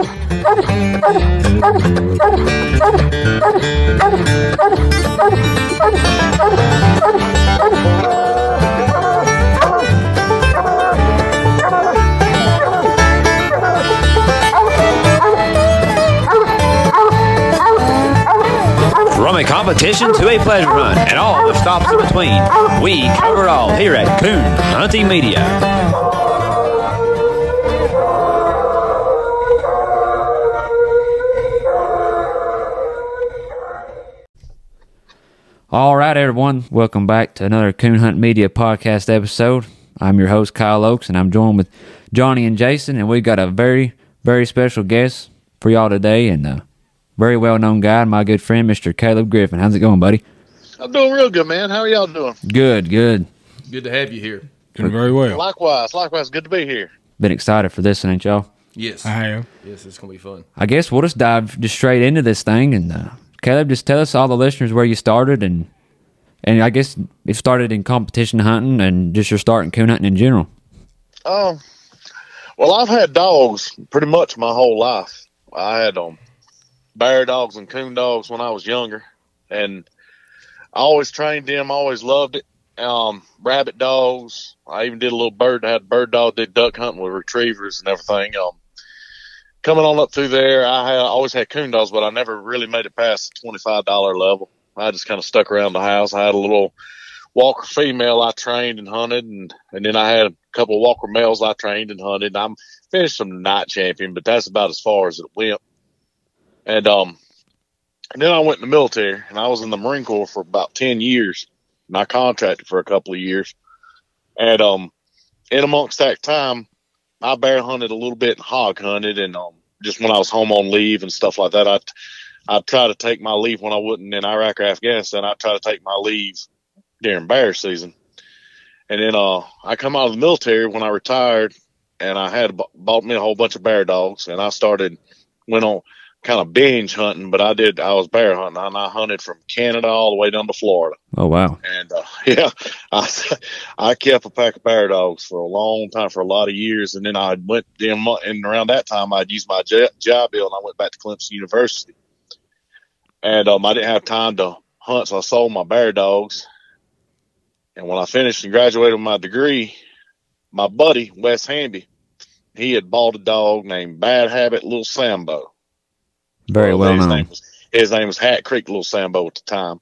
From a competition to a pleasure hunt and all the stops in between, we cover it all here at Coon Hunting Media. All right, everyone. Welcome back to another Coon Hunt Media podcast episode. I'm your host, Kyle Oakes, and I'm joined with Johnny and Jason, and we've got a very, very special guest for y'all today, and a very well known guy, my good friend, Mr. Caleb Griffin. How's it going, buddy? I'm doing real good, man. How are y'all doing? Good, good. Good to have you here. Doing very well. Likewise, likewise. Good to be here. Been excited for this, ain't y'all? Yes. I am. Yes, it's gonna be fun. I guess we'll just dive just straight into this thing, and uh, Caleb, just tell us all the listeners where you started, and and I guess it started in competition hunting, and just your start in coon hunting in general. Um, well, I've had dogs pretty much my whole life. I had um bear dogs and coon dogs when I was younger, and I always trained them. Always loved it. Um, rabbit dogs. I even did a little bird. I had a bird dog. Did duck hunting with retrievers and everything. Um, coming on up through there, I had always had coon dogs, but I never really made it past the twenty five dollar level. I just kind of stuck around the house. I had a little Walker female I trained and hunted, and and then I had a couple of Walker males I trained and hunted. I'm finished some night champion, but that's about as far as it went. And um, and then I went in the military, and I was in the Marine Corps for about ten years, and I contracted for a couple of years. And um, in amongst that time, I bear hunted a little bit and hog hunted, and um, just when I was home on leave and stuff like that, I I'd try to take my leave when I wasn't in Iraq or Afghanistan. I'd try to take my leave during bear season. And then uh, I come out of the military when I retired, and I had bought me a whole bunch of bear dogs, and I started went on kind of binge hunting. But I did I was bear hunting, and I hunted from Canada all the way down to Florida. Oh wow! And uh, yeah, I I kept a pack of bear dogs for a long time, for a lot of years, and then I went in and around that time I'd used my job bill, and I went back to Clemson University, and um, I didn't have time to hunt, so I sold my bear dogs. And when I finished and graduated with my degree, my buddy Wes Hamby, he had bought a dog named Bad Habit Little Sambo. Very well his known. Name was, his name was Hat Creek Little Sambo at the time,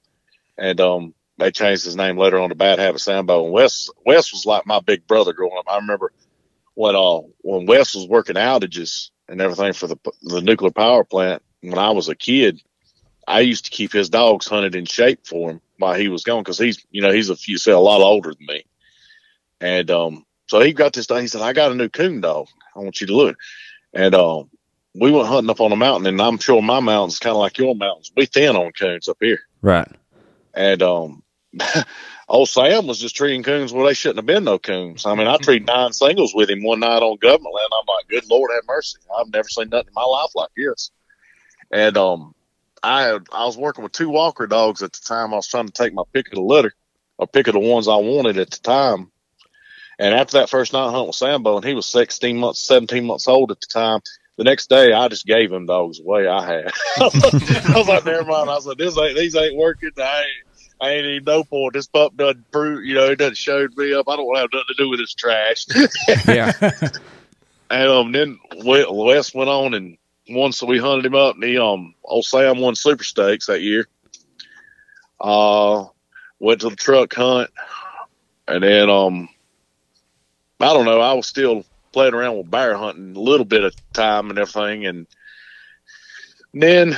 and um, they changed his name later on to Bad Habit Sambo. And Wes Wes was like my big brother growing up. I remember when uh when Wes was working outages and everything for the the nuclear power plant when I was a kid. I used to keep his dogs hunted in shape for him while he was gone because he's you know he's a few say a lot older than me, and um so he got this dog. He said I got a new coon dog. I want you to look, and um we went hunting up on a mountain, and I'm sure my mountain's kind of like your mountains. We thin on coons up here, Right. and um. Old Sam was just treating coons where they shouldn't have been no coons. I mean, I treated nine singles with him one night on government land. I'm like, good Lord have mercy. I've never seen nothing in my life like this. And um, I I was working with two Walker dogs at the time. I was trying to take my pick of the litter, or pick of the ones I wanted at the time. And after that first night hunt with Sambo, and he was 16 months, 17 months old at the time. The next day, I just gave him dogs away I had. I was like, never mind. I said, this ain't, these ain't working. I ain't, I ain't even no point. This pup doesn't prove, you know, it doesn't show me up. I don't want to have nothing to do with this trash. Yeah. And um, then Wes went on and so we hunted him up. And he, um, old Sam won Super Stakes that year. Uh, went to the truck hunt, and then um, I don't know. I was still playing around with bear hunting a little bit of time and everything, and then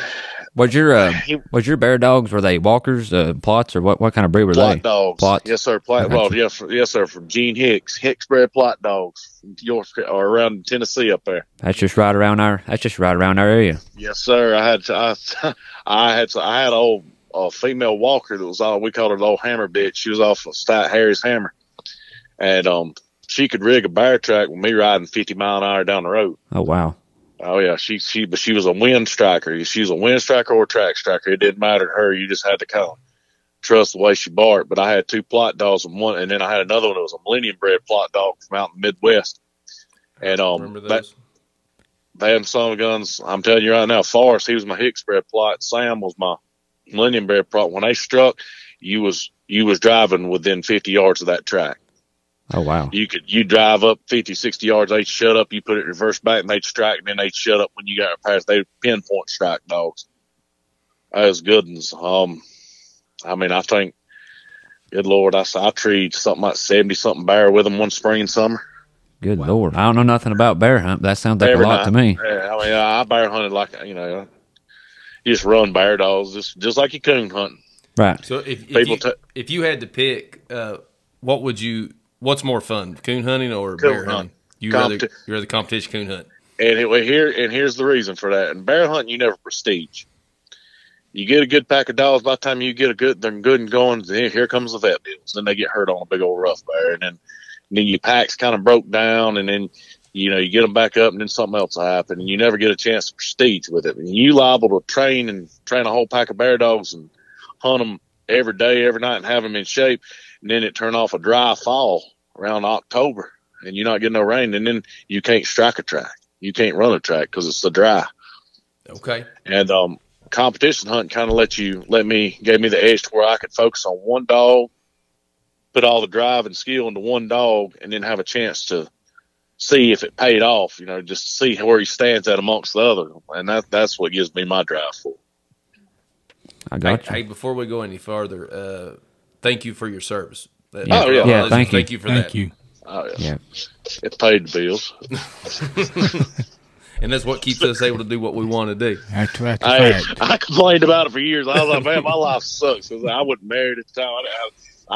Was your uh, he was your bear dogs were they walkers, uh, Plotts, or what? What kind of breed were Plott they? dogs. Plotts. Yes, sir. Plott. Okay. Well, yes, yes, sir. From Gene Hicks, Hicks bred Plott dogs York or around Tennessee up there. That's just right around our. That's just right around our area. Yes, sir. I had I, I had I had a old a female walker that was all we called her the old hammer bitch. She was off of Stat Harry's hammer, and um she could rig a bear track with me riding fifty mile an hour down the road. Oh wow. Oh yeah, she she but she was a wind striker. She was a wind striker or a track striker. It didn't matter to her. You just had to kind of trust the way she barked. But I had two Plott dogs and one, and then I had another one that was a millennium bred Plott dog from out in the Midwest. And um, Remember that- those? they had some guns. I'm telling you right now, Forrest, he was my Hicks bred Plott. Sam was my Millennium bred Plott. When they struck, you was you was driving within 50 yards of that track. Oh wow. You could you drive up 50, 60 yards, they'd shut up, you put it reverse back, and they'd strike, and then they'd shut up when you got past. They pinpoint strike dogs. That was good ones. Um, I mean, I think, good lord, I I treed something like 70 something bear with them one spring and summer. Good lord. I don't know nothing about bear hunt. That sounds like Every a lot to me. Yeah, I mean, I bear hunted like you know, you just run bear dogs, just just like you coon hunting. Right. So if, if People you ta- if you had to pick, uh, what would you? What's more fun, coon hunting or Coon bear hunting? hunting. You rather Competi- you rather competition coon hunt? And it, well, here and here's the reason for that. In bear hunting, you never prestige. You get a good pack of dogs. By the time you get a good, they're good and going. Then here comes the vet bills. Then they get hurt on a big old rough bear, and then and then your packs kind of broke down, and then you know you get them back up, and then something else will happen, and you never get a chance to prestige with it. And you liable to train and train a whole pack of bear dogs and hunt them every day, every night, and have them in shape, and then it turn off a dry fall around October, and you're not getting no rain, and then you can't strike a track, you can't run a track because it's so dry. Okay. And um, competition hunt kind of let you let me gave me the edge to where I could focus on one dog, put all the drive and skill into one dog, and then have a chance to see if it paid off. You know, just see where he stands at amongst the other, and that that's what gives me my drive for. I Hey, got you. hey, before we go any further, uh, thank you for your service. That- Yeah. Oh, yeah. Yeah, thank you. Thank you for Thank that. you. Oh, yeah. Yeah. It paid the bills. And that's what keeps us able to do what we want to do. That's, that's a I, fact. I complained about it for years. I was like, man, my life sucks. 'Cause I wasn't married at the time. I, I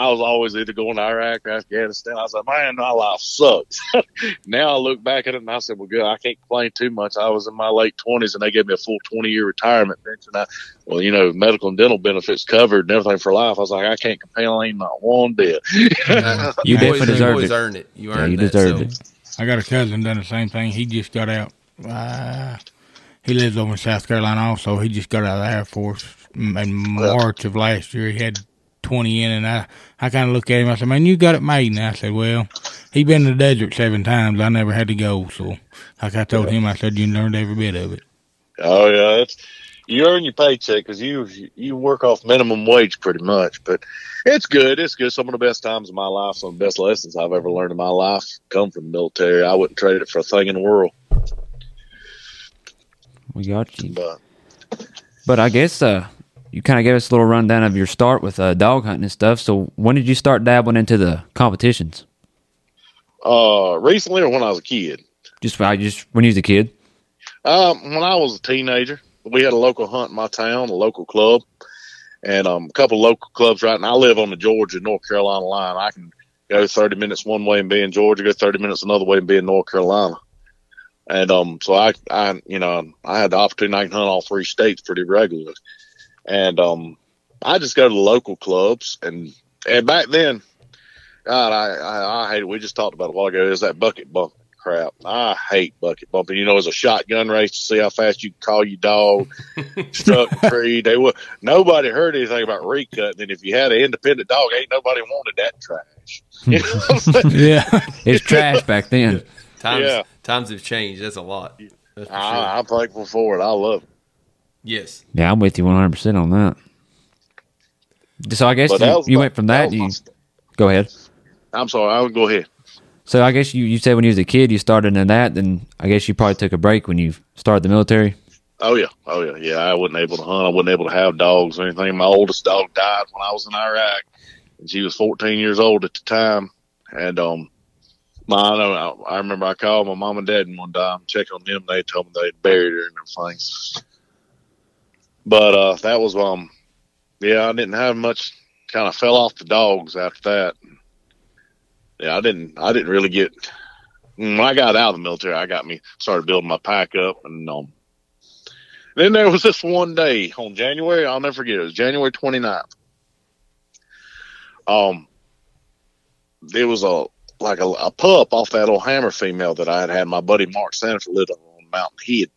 was always either going to Iraq or Afghanistan. I was like, man, my life sucks. now I look back at it and I said, well, good. I can't complain too much. I was in my late twenties and they gave me a full 20 year retirement pension. I, well, you know, medical and dental benefits covered and everything for life. I was like, I can't complain not one bit. Uh, You always, definitely deserved always it. earned it. You Yeah, you that, deserved so- it. I got a cousin done the same thing. He just got out. Uh, he lives over in South Carolina also. He just got out of the Air Force in in March of last year. He had 20 in, and I, I kind of looked at him. I said, man, you got it made. And I said, well, he been in the desert seven times. I never had to go. So, like I told him, I said, you learned every bit of it. Oh yeah, it's you earn your paycheck because you you work off minimum wage pretty much, but it's good. It's good. Some of the best times of my life, some of the best lessons I've ever learned in my life come from the military. I wouldn't trade it for a thing in the world. We got you. But But I guess uh, you kind of gave us a little rundown of your start with uh, dog hunting and stuff. So when did you start dabbling into the competitions? uh, recently, or when I was a kid, Just I just when you was a kid. um, when I was a teenager, we had a local hunt in my town, a local club, and um, a couple local clubs right now. I live on the Georgia North Carolina line. I can go 30 minutes one way and be in Georgia, go 30 minutes another way and be in North Carolina. And um, so I, I, you know, I had the opportunity I can hunt all three states pretty regularly. And um, I just go to the local clubs, and and back then, God, I, I, I hate it. We just talked about it a while ago. Is that bucket bump crap? I hate bucket bumping. You know, it's a shotgun race to see how fast you can call your dog, struck a tree. They would nobody heard anything about recut. And if you had an independent dog, ain't nobody wanted that trash. You know what I'm saying? Yeah. It's trash back then. Times Yeah. times have changed. That's a lot. That's for sure. I, I'm thankful for it. I love it. Yes. Yeah, I'm with you 100 percent on that. So I guess you, was you my- went from that. was You my- go ahead. I'm sorry. I'll go ahead. So I guess you, you said when you was a kid you started in that. Then I guess you probably took a break when you started the military. Oh yeah, oh yeah, yeah. I wasn't able to hunt. I wasn't able to have dogs or anything. My oldest dog died when I was in Iraq, and she was 14 years old at the time. And um, my I, know, I remember I called my mom and dad and one time, check on them. They told me they'd buried her and everything. But uh, that was um, yeah, I didn't have much. Kind of fell off the dogs after that. Yeah, I didn't. I didn't really get. When I got out of the military, I got me started building my pack up, and um, then there was this one day on January, I'll never forget it, was January 29th. Um, there was a, like a, a pup off that old hammer female that I had had. My buddy Mark Sanford lived on mountain. He had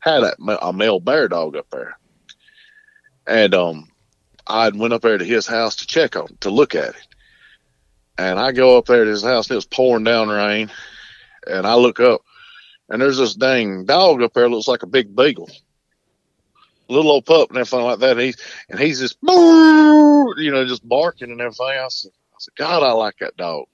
had a, a male bear dog up there. And, um, I went up there to his house to check on, to look at it. And I go up there to his house and it was pouring down rain. And I look up and there's this dang dog up there looks like a big beagle, little old pup and everything like that. He's and he's just you know just barking and everything. I said, I said, God, I like that dog.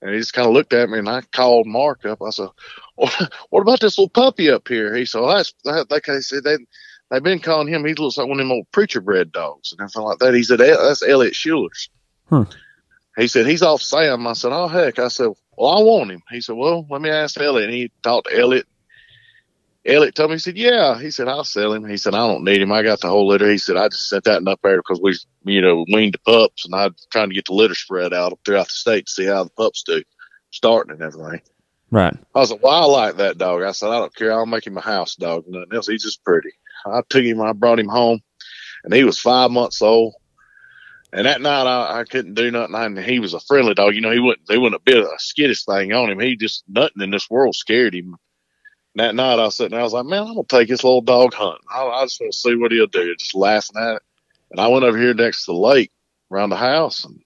And he just kind of looked at me, and I called Mark up. I said, "What about this little puppy up here?" He said, well, "That's that." Like I said, they they've been calling him. He looks like one of them old preacher bred dogs and everything like that. He said, "That's Elliot Schuler's." Huh. He said he's off Sam. I said, "Oh heck!" I said, "Well, I want him." He said, "Well, let me ask Elliot." And he talked to Elliot. Elliot told me, he said, "Yeah." He said, "I'll sell him." He said, "I don't need him. I got the whole litter." He said, "I just sent that up there because we, you know, weaned the pups, and I'm trying to get the litter spread out throughout the state to see how the pups do, starting and everything." Right. I was like, "Well, I like that dog." I said, "I don't care. I'll make him a house dog. Nothing else. He's just pretty." I took him. I brought him home, and he was five months old. And that night, I, I couldn't do nothing. And he was a friendly dog. You know, he wouldn't. They wouldn't a bit of a skittish thing on him. He just nothing in this world scared him. And that night, I was sitting there. I was like, "Man, I'm gonna take this little dog hunting. I, I just want to see what he'll do." Just laughing at it. And I went over here next to the lake around the house, and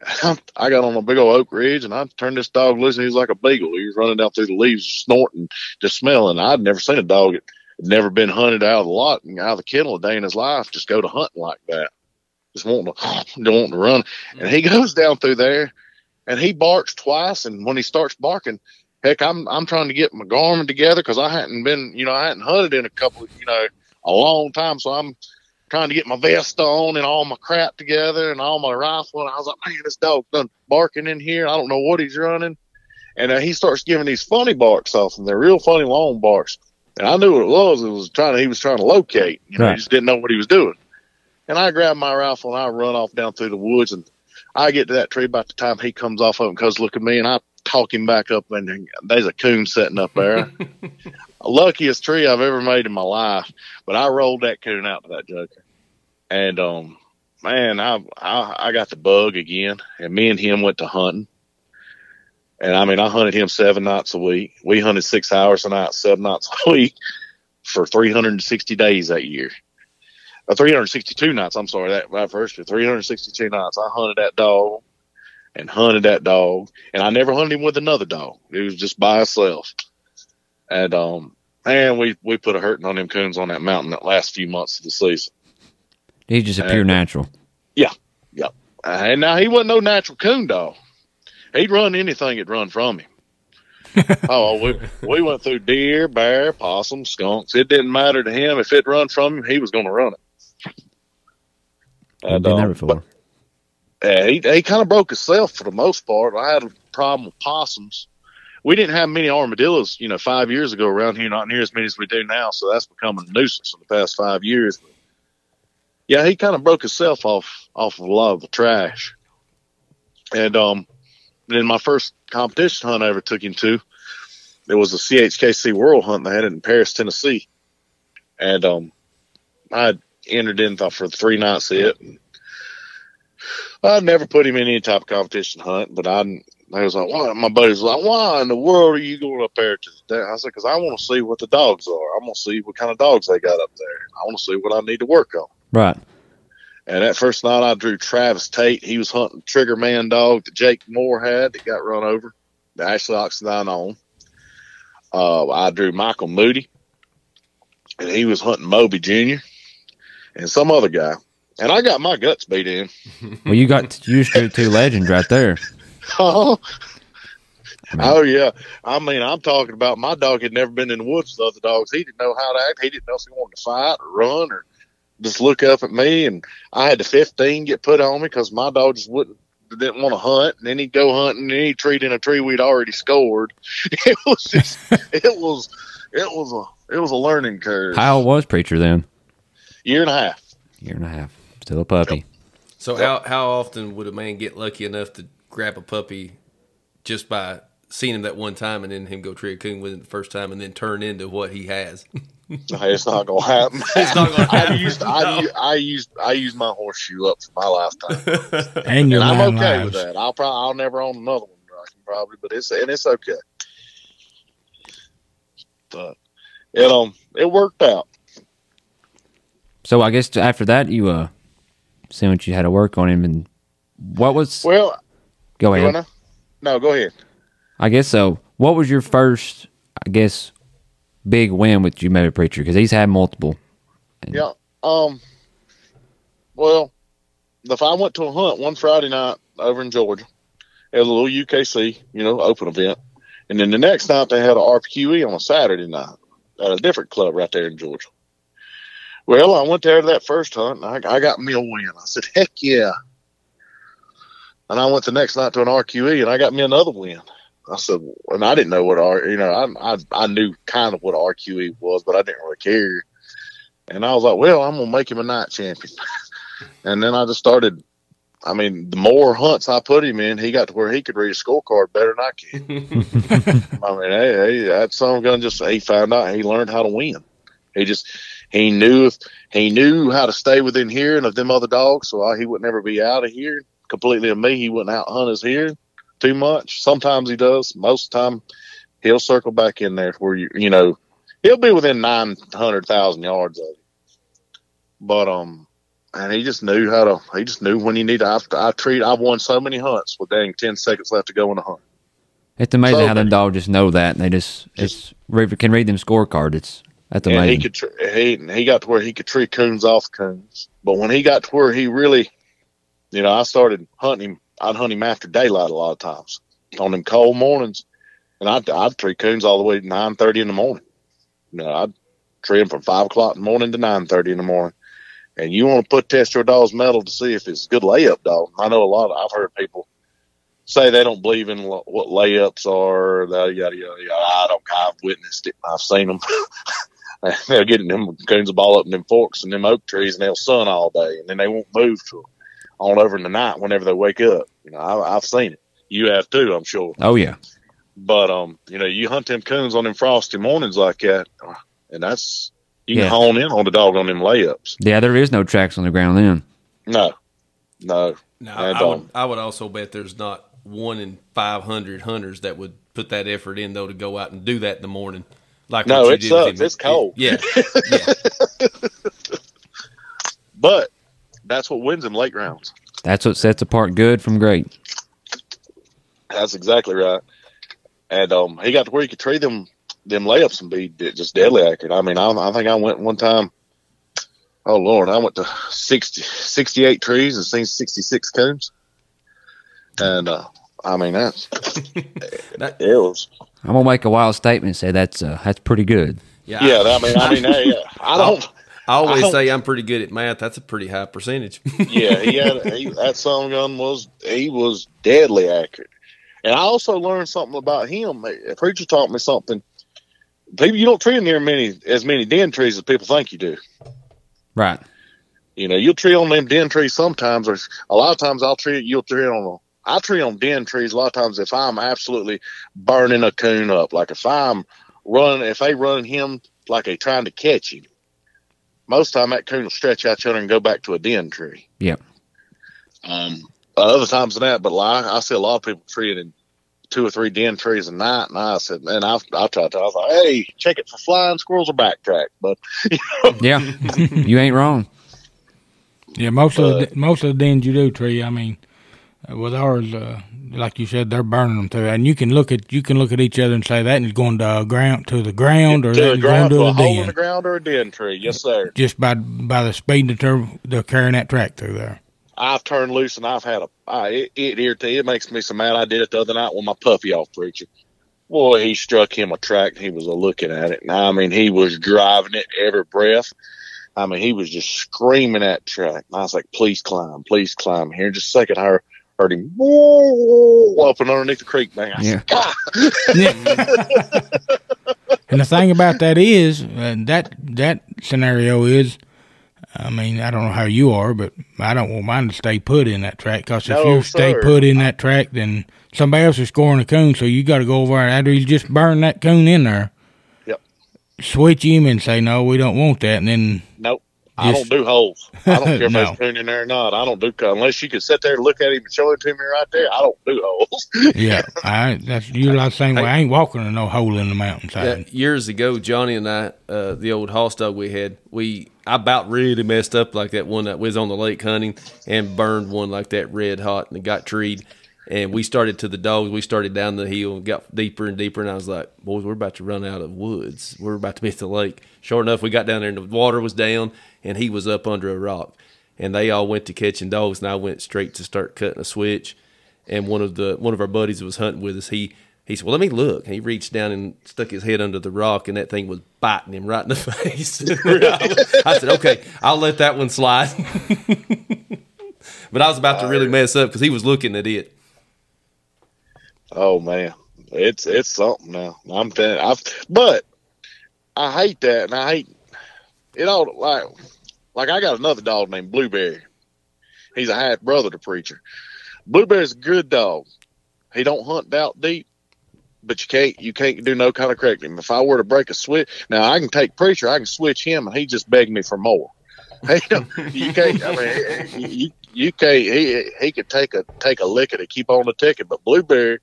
I got on a big old oak ridge, and I turned this dog loose. And he was like a beagle. He was running down through the leaves, snorting, just smelling. I'd never seen a dog that had never been hunted out of the lot and out of the kennel a day in his life just go to hunting like that. Just wanting to, wanting to run. And he goes down through there, and he barks twice. And when he starts barking, heck, I'm I'm trying to get my garment together because I hadn't been, you know, I hadn't hunted in a couple, you know, a long time. So I'm trying to get my vest on and all my crap together and all my rifle. And I was like, man, this dog done barking in here. I don't know what he's running. And uh, he starts giving these funny barks off, and they're real funny long barks. And I knew what it was. It was trying to, he was trying to locate. You know, Right. he just didn't know what he was doing. And I grab my rifle and I run off down through the woods. And I get to that tree by the time he comes off of it and goes look at me. And I talk him back up. And there's a coon sitting up there. Luckiest tree I've ever made in my life. But I rolled that coon out to that joker. And, um, man, I, I, I got the bug again. And me and him went to hunting. And I mean, I hunted him seven nights a week. We hunted six hours a night, seven nights a week for 360 days that year. Uh, 362 nights. I'm sorry, that, that first year, 362 nights. I hunted that dog and hunted that dog. And I never hunted him with another dog. It was just by himself. And, um, man, we, we put a hurting on them coons on that mountain that last few months of the season. He just appeared natural. Uh, and now he wasn't no natural coon dog. He'd run anything that'd run from him. oh, we we went through deer, bear, possum, skunks. It didn't matter to him if it run from him. He was going to run it. I've And, been there um, before. uh, he he kind of broke himself for the most part. I had a problem with possums. We didn't have many armadillos, you know, five years ago around here. Not near as many as we do now. So that's become a nuisance in the past five years. Yeah, he kind of broke himself off off of a lot of the trash. And um, then my first competition hunt I ever took him to, it was a CHKC World Hunt they had it in Paris, Tennessee, and um, I entered in for three nights it. I never put him in any type of competition hunt, but I, I was like, why? My buddy was like, why in the world are you going up there to the I said, because I want to see what the dogs are. I want to see what kind of dogs they got up there. I want to see what I need to work on. Right. And that first night I drew Travis Tate. He was hunting Trigger Man dog that Jake Moore had that got run over, the Ashley Oxidine on. Uh, I drew Michael Moody, and he was hunting Moby Jr. and some other guy. And I got my guts beat in. Well, you got you drew two legends right there. Oh, Oh yeah. I mean, I'm talking about my dog had never been in the woods with other dogs. He didn't know how to act. He didn't know if he wanted to fight or run or just look up at me. And I had the 15 get put on me because my dog just wouldn't didn't want to hunt. And then he'd go hunting and he'd treat in a tree we'd already scored. It was just, it was, it was a, it was a learning curve. How old was Preacher then? Year and a half. Year and a half. Still a puppy. So how how often would a man get lucky enough to grab a puppy just by seeing him that one time and then him go tree a coon with it the first time and then turn into what he has? It's not gonna happen. It's not gonna I happen. used, I, used, I used, I used my horseshoe up for my lifetime. And and I'm okay lives. with that. I'll probably I'll never own another one, I can probably, but it's and it's okay. But it um it worked out. So I guess after that you uh seen what you had to work on him and what was Well, go ahead. wanna? No, go ahead. I guess so. What was your first I guess, big win with you, maybe preacher, because he's had multiple. Yeah. Um. Well, if I went to a hunt one Friday night over in Georgia, it was a little UKC, you know, open event, and then the next night they had a RPQE on a Saturday night at a different club right there in Georgia. Well, I went there to that first hunt, and I, I got me a win. I said, "Heck yeah!" And I went the next night to an RQE, and I got me another win. I said, and I didn't know what R, you know, I, I I knew kind of what RQE was, but I didn't really care. And I was like, well, I'm gonna make him a night champion. and then I just started. I mean, the more hunts I put him in, he got to where he could read a scorecard better than I can. I mean, hey, hey, that son gun just he found out he learned how to win. He just he knew if he knew how to stay within hearing of them other dogs, so I, he would never be out of here completely of me. He wouldn't out hunt his hearing too much. Sometimes he does. Most of the time, he'll circle back in there where you you know he'll be within nine hundred thousand yards of it. But um, and he just knew how to. He just knew when you need to. I, I treat. I've won so many hunts with dang ten seconds left to go in the hunt. It's amazing So how the many. dog just know that, and they just it's can read them scorecard. It's that's And he could. tr- He he got to where he could tree coons off coons. But when he got to where he really, you know, I started hunting him. I'd hunt him after daylight a lot of times on them cold mornings, and I'd I'd tree coons all the way to nine thirty in the morning. You know, I'd tree them from five o'clock in the morning to nine thirty in the morning. And you want to put test your dog's mettle to see if it's a good layup dog. I know a lot. Of, I've heard people say they don't believe in what, what layups are. Yada yada yada. I don't. I've witnessed it. I've seen them. they'll get them coons a ball up in them forks and them oak trees, and they'll sun all day, and then they won't move till on over in the night whenever they wake up. You know, I, I've seen it. You have too, I'm sure. oh yeah, But um, you know, you hunt them coons on them frosty mornings like that, and that's you can Yeah. hone in on the dog on them layups. yeah. There is no tracks on the ground then. No, no, No, I I, would, I would also bet there's not one in 500 hunters that would put that effort in, though, to go out and do that in the morning. Like No, what you it sucks. him. It's cold. Yeah. yeah. but that's what wins them late rounds. That's what sets apart good from great. That's exactly right. And um, he got to where he could trade them them layups and be just deadly accurate. I mean, I, I think I went one time. Oh Lord, I went to 60, 68 trees and seen sixty six coons. And uh, I mean that's That- it was I'm gonna make a wild statement and say that's uh, that's pretty good. Yeah. yeah. I mean I mean hey, uh, I don't. I always I say I'm pretty good at math. That's a pretty high percentage. yeah, he had he, that sun gun was he was deadly accurate. And I also learned something about him. A preacher taught me something. People, you don't tree near many as many den trees as people think you do. Right. You know, you'll tree on them den trees sometimes, or a lot of times I'll tree. You'll tree on. A, I tree on den trees a lot of times if I'm absolutely burning a coon up. Like if I'm running, if they run him like they trying to catch him, most time that coon will stretch out yonder and go back to a den tree. Yep. Um, other times than that, but like I see a lot of people treeing two or three den trees a night, and I said, man, I've I tried to. I was like, hey, check it for flying squirrels or backtrack, but Yeah. you ain't wrong. Yeah, most of the most of the dens you do tree. I mean, with ours, uh, like you said, they're burning them too, and you can look at you can look at each other and say that is going to ground to the ground or the ground, going to a to the hole in the ground or a den tree, yes sir. just by by the speed that they're they're carrying that track through there. I've turned loose and I've had a I, it, it irritates. It makes me so mad. I did it the other night with my puffy off preacher. Boy, he struck him a track. And he was a looking at it. And I mean, he was driving it every breath. I mean, he was just screaming at track. And I was like, please climb, please climb. Here just a second, I heard, heard him whoa, up and underneath the creek man. I Yeah. And the thing about that is uh, that that scenario is, I mean, I don't know how you are, but I don't want mine to stay put in that track because if No, you stay sir. put in that track, then somebody else is scoring a coon. So you got to go over and after you just burn that coon in there, Yep. switch him and say no, we don't want that, and then Nope. I Just- don't do holes. I don't care if No. there's a coon in there or not. I don't do unless you can sit there and look at him and show it to me right there. I don't do holes. yeah, I that's you like saying, well, I ain't walking in no hole in the Yeah, mountainside. years ago, Johnny and I, uh, the old hoss dog we had, we I about really messed up like that one that was on the lake hunting and burned one like that red hot and it got treed. And we started to the dogs. We started down the hill and got deeper and deeper. And I was like, boys, we're about to run out of woods. We're about to be at the lake. Sure enough, we got down there and the water was down and he was up under a rock. And they all went to catching dogs, and I went straight to start cutting a switch. And one of the one of our buddies that was hunting with us, he he said, "Well, let me look." And he reached down and stuck his head under the rock, and that thing was biting him right in the face. I said, "Okay, I'll let that one slide." but I was about to really mess up because he was looking at it. Oh man, it's it's something now. I'm telling. I've, but I hate that, and I hate it all. Like like I got another dog named Blueberry. He's a half brother to Preacher. Blueberry's a good dog. He don't hunt out deep, but you can't you can't do no kind of correcting. If I were to break a switch, now I can take Preacher, I can switch him, and he just begged me for more. you can't. I mean, you you can't. He he could take a take a lick and keep on the ticket, but Blueberry,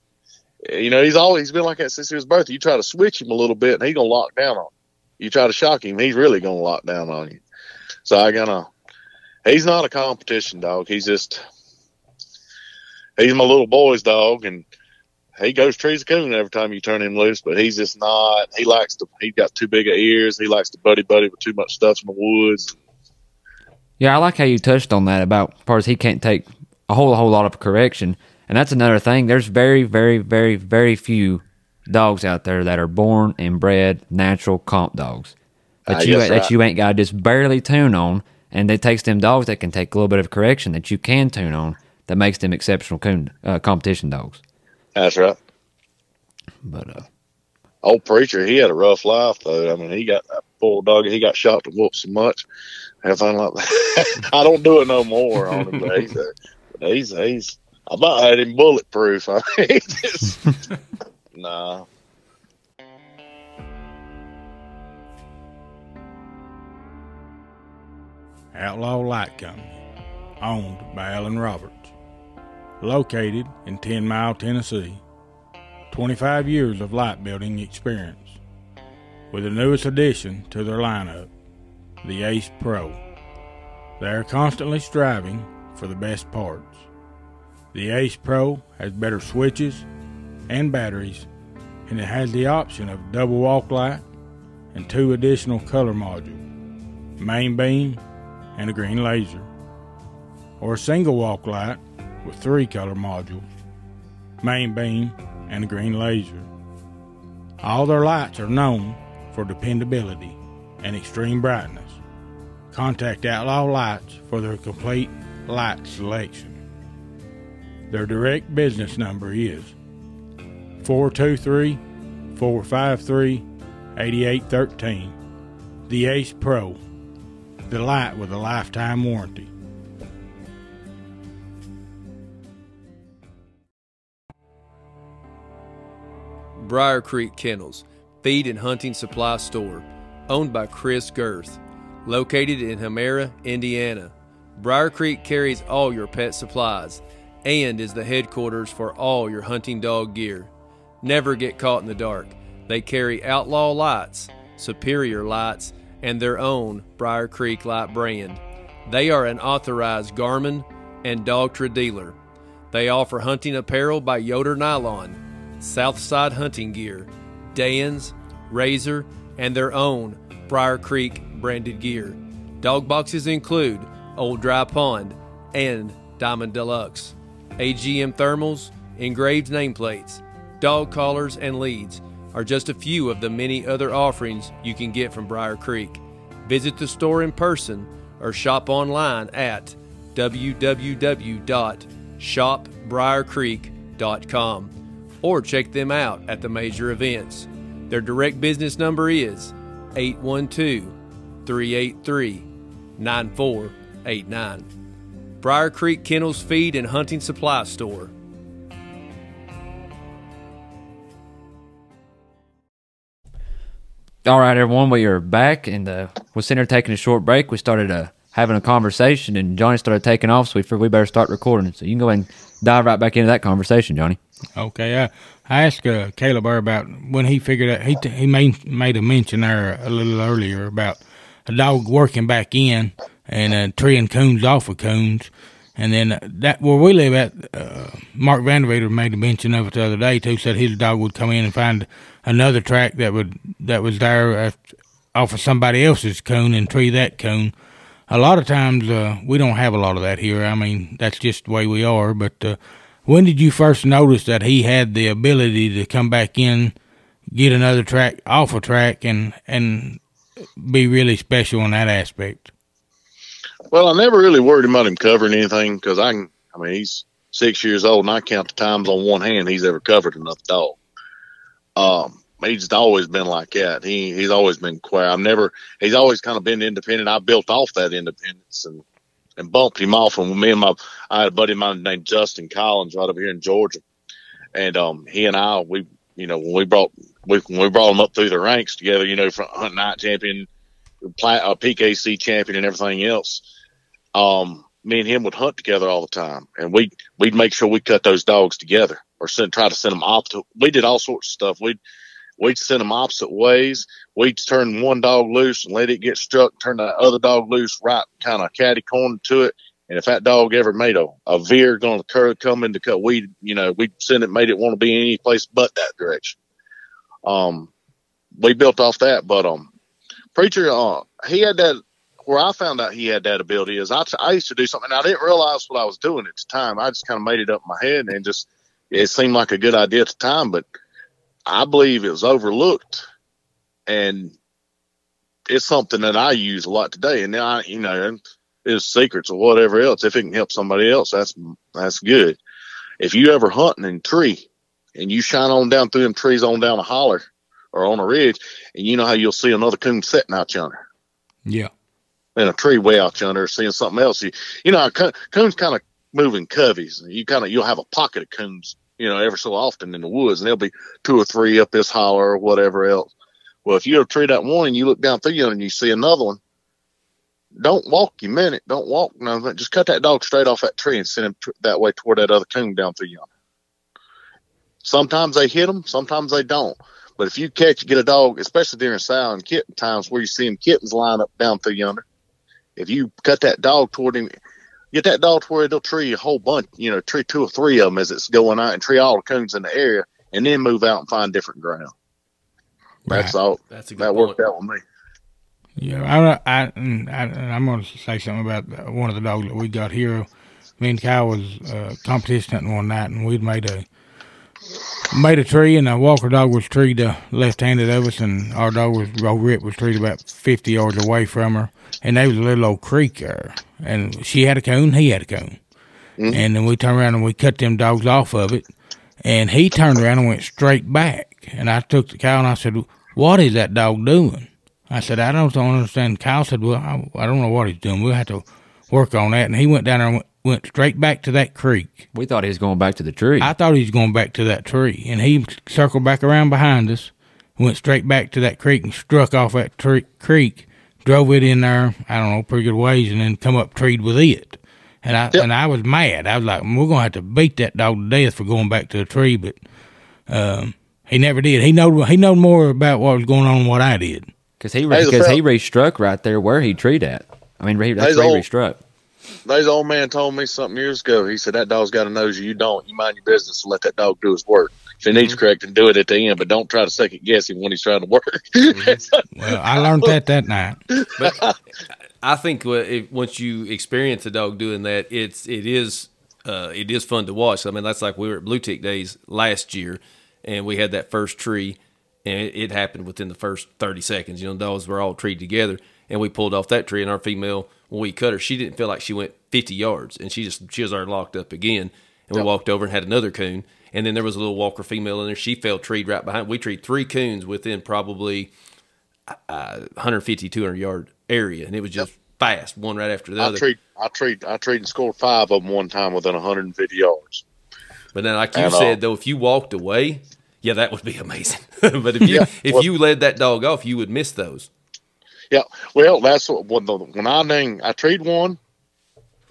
you know, he's always been like that since his birth. You try to switch him a little bit, and he's gonna lock down on. You. you try to shock him, he's really gonna lock down on you. So I gotta. He's not a competition dog. He's just. He's my little boy's dog, and he goes trees a coon every time you turn him loose. But he's just not. He likes to—he's got too big of ears. He likes to buddy buddy with too much stuff in the woods. Yeah, I like how you touched on that about as far as he can't take a whole a whole lot of correction, and that's another thing. There's very very very very few dogs out there that are born and bred natural comp dogs that Uh, you that right. you ain't got to just barely tune on, and it takes them dogs that can take a little bit of correction that you can tune on that makes them exceptional coon, uh, competition dogs. That's right. But uh, Old preacher, he had a rough life though. I mean, he got that poor dog. He got shot to whoop so much, everything like that. I don't do it no more on him. But he's, he's he's. I about had him bulletproof. I mean, just nah. Outlaw Light Company, owned by Alan Roberts. Located in 10 Mile, Tennessee. 25 years of light building experience. With the newest addition to their lineup, the Ace Pro. They are constantly striving for the best parts. The Ace Pro has better switches and batteries, and it has the option of double walk light and two additional color modules main beam and a green laser, or a single walk light with three color modules, main beam, and a green laser. All their lights are known for dependability and extreme brightness. Contact Outlaw Lights for their complete light selection. Their direct business number is 423 453 8813. The Ace Pro the light with a lifetime warranty. Briar Creek Kennels, feed and hunting supply store, owned by Chris Girth, located in Hamera, Indiana. Briar Creek carries all your pet supplies and is the headquarters for all your hunting dog gear. Never get caught in the dark. They carry outlaw lights, superior lights, and their own Briar Creek light brand. They are an authorized Garmin and Dogtra dealer. They offer hunting apparel by Yoder Nylon, Southside hunting gear, Dan's, Razor, and their own Briar Creek branded gear. Dog boxes include Old Dry Pond and Diamond Deluxe, AGM thermals, engraved nameplates, dog collars, and leads are just a few of the many other offerings you can get from Briar Creek. Visit the store in person or shop online at www.shopbriarcreek.com or check them out at the major events. Their direct business number is 812 383 9489. Briar Creek Kennels Feed and Hunting Supply Store. All right, everyone, we are back, and uh, we're sitting there taking a short break. We started uh, having a conversation, and Johnny started taking off, so we figured we better start recording. So you can go ahead and dive right back into that conversation, Johnny. Okay, I, I asked uh, Caleb Burr about when he figured out he t- he made made a mention there a little earlier about a dog working back in and uh, treeing coons off of coons, And then that where we live at, uh, Mark Vanderveer made a mention of it the other day too. Said his dog would come in and find another track that would that was there at, off of somebody else's coon and tree that coon. A lot of times uh, we don't have a lot of that here. I mean that's just the way we are. But uh, when did you first notice that he had the ability to come back in, get another track off a track, and and be really special in that aspect? Well, I never really worried about him covering anything because I can. I mean, he's six years old, and I count the times on one hand he's ever covered another dog. Um, he's always been like that. He he's always been quiet. I've never. He's always kind of been independent. I built off that independence and and bumped him off. And me and my I had a buddy of mine named Justin Collins right over here in Georgia, and um, he and I we you know when we brought we when we brought him up through the ranks together, you know, from hunt night champion, plat, uh, PKC champion, and everything else um, me and him would hunt together all the time, and we we'd make sure we cut those dogs together or send try to send them opposite. We did all sorts of stuff. We'd we'd send them opposite ways. We'd turn one dog loose and let it get struck, turn that other dog loose, right kind of catty corner to it. And if that dog ever made a, a veer going to come into cut, we, you know, we send it, made it want to be any place but that direction. Um, we built off that, but, um, preacher, uh, he had that, where I found out he had that ability is I, I used to do something. I didn't realize what I was doing at the time. I just kind of made it up in my head and just it seemed like a good idea at the time, but I believe it was overlooked, and it's something that I use a lot today. And now I, you know, it's secrets or whatever else. If it can help somebody else, that's that's good. If you ever hunting in tree and you shine on down through them trees on down a holler or on a ridge, and you know how you'll see another coon sitting out yonder. Yeah in a tree way out yonder, seeing something else. You, you know, coons kind of move in coveys. You kind of you'll have a pocket of coons, you know, ever so often in the woods, and there'll be two or three up this holler or whatever else. Well, if you ever tree that one and you look down through you and you see another one, don't walk your minute. Don't walk. No, just cut that dog straight off that tree and send him t- that way toward that other coon down through yonder. Sometimes they hit them, sometimes they don't. But if you catch, get a dog, especially during sow and kitten times where you see them kittens line up down through yonder, if you cut that dog toward him, get that dog toward where it'll tree a whole bunch, you know, tree two or three of them as it's going out and tree all the coons in the area and then move out and find different ground. Right. That's all. That's a good that point. worked out with me. Yeah, I, I, I, am going to say something about one of the dogs that we got here. Me and Kyle was uh, competition hunting one night, and we'd made a made a tree, and a walker dog was treed uh, left-handed of us, and our dog was old Rip was treed about 50 yards away from her, and they was a little old creek there, and she had a coon, he had a coon, mm-hmm. and then we turned around and we cut them dogs off of it, and he turned around and went straight back, and I took the cow and I said, "What is that dog doing?" I said, "I don't, don't understand." Kyle said, "Well, I, I don't know what he's doing. We'll have to work on that," and he went down there and went, went straight back to that creek. We thought he was going back to the tree. I thought he was going back to that tree, and he circled back around behind us, went straight back to that creek and struck off that tree, creek, drove it in there. I don't know, pretty good ways, and then come up treed with it. And I yep. and I was mad. I was like, we're gonna have to beat that dog to death for going back to the tree, but um, he never did. He know he know more about what was going on than what I did. Because he because he restruck right there where he treed at. I mean, that's where he restruck. Those old man told me something years ago. He said that dog's got a nose you don't. You mind your business and let that dog do his work. If he needs mm-hmm. correcting, do it at the end, but don't try to second guess him when he's trying to work. Mm-hmm. well, I learned that that night. But I think once you experience a dog doing that, it's it is uh, it is fun to watch. I mean, that's like we were at Blue Tick Days last year, and we had that first tree, and it, it happened within the first thirty seconds. You know, dogs were all treed together, and we pulled off that tree, and our female when we cut her, she didn't feel like she went 50 yards, and she just she was already locked up again. And we yep. walked over and had another coon, and then there was a little walker female in there. She fell treed right behind. We treed three coons within probably uh, 150 200 yard area, and it was just yep. fast, one right after the I other. Treat, I treat I treat and scored five of them one time within 150 yards. But then, like you and, said, uh, though, if you walked away, yeah, that would be amazing. but if you yeah, if well, you led that dog off, you would miss those. Yeah, well, that's what when, the, when I named I treed one,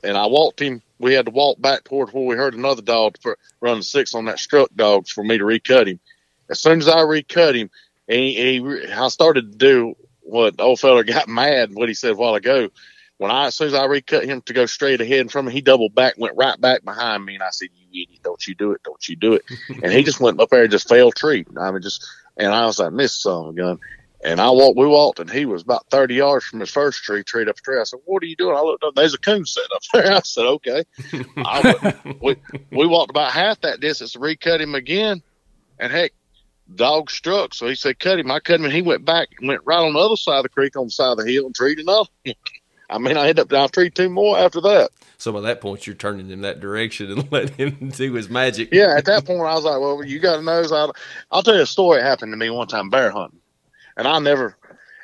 and I walked him. We had to walk back toward where we heard another dog for, run six on that struck dogs for me to recut him. As soon as I recut him, he, he I started to do what old fella got mad what he said a while ago. when I, as soon as I recut him to go straight ahead from him, he doubled back, went right back behind me, and I said, "You idiot! Don't you do it! Don't you do it!" and he just went up there and just fell tree. I mean, just and I was like, "Miss son of a gun." And I walked, we walked, and he was about 30 yards from his first tree, treed up a tree. I said, What are you doing? I looked up, there's a coon sitting up there. I said, Okay. I, we, we walked about half that distance to recut him again. And heck, dog struck. So he said, Cut him. I cut him, and he went back went right on the other side of the creek on the side of the hill and treed another. I mean, I ended up down tree two more after that. So by that point, you're turning in that direction and letting him do his magic. Yeah, at that point, I was like, Well, you got to know. I'll, I'll tell you a story that happened to me one time bear hunting and I never,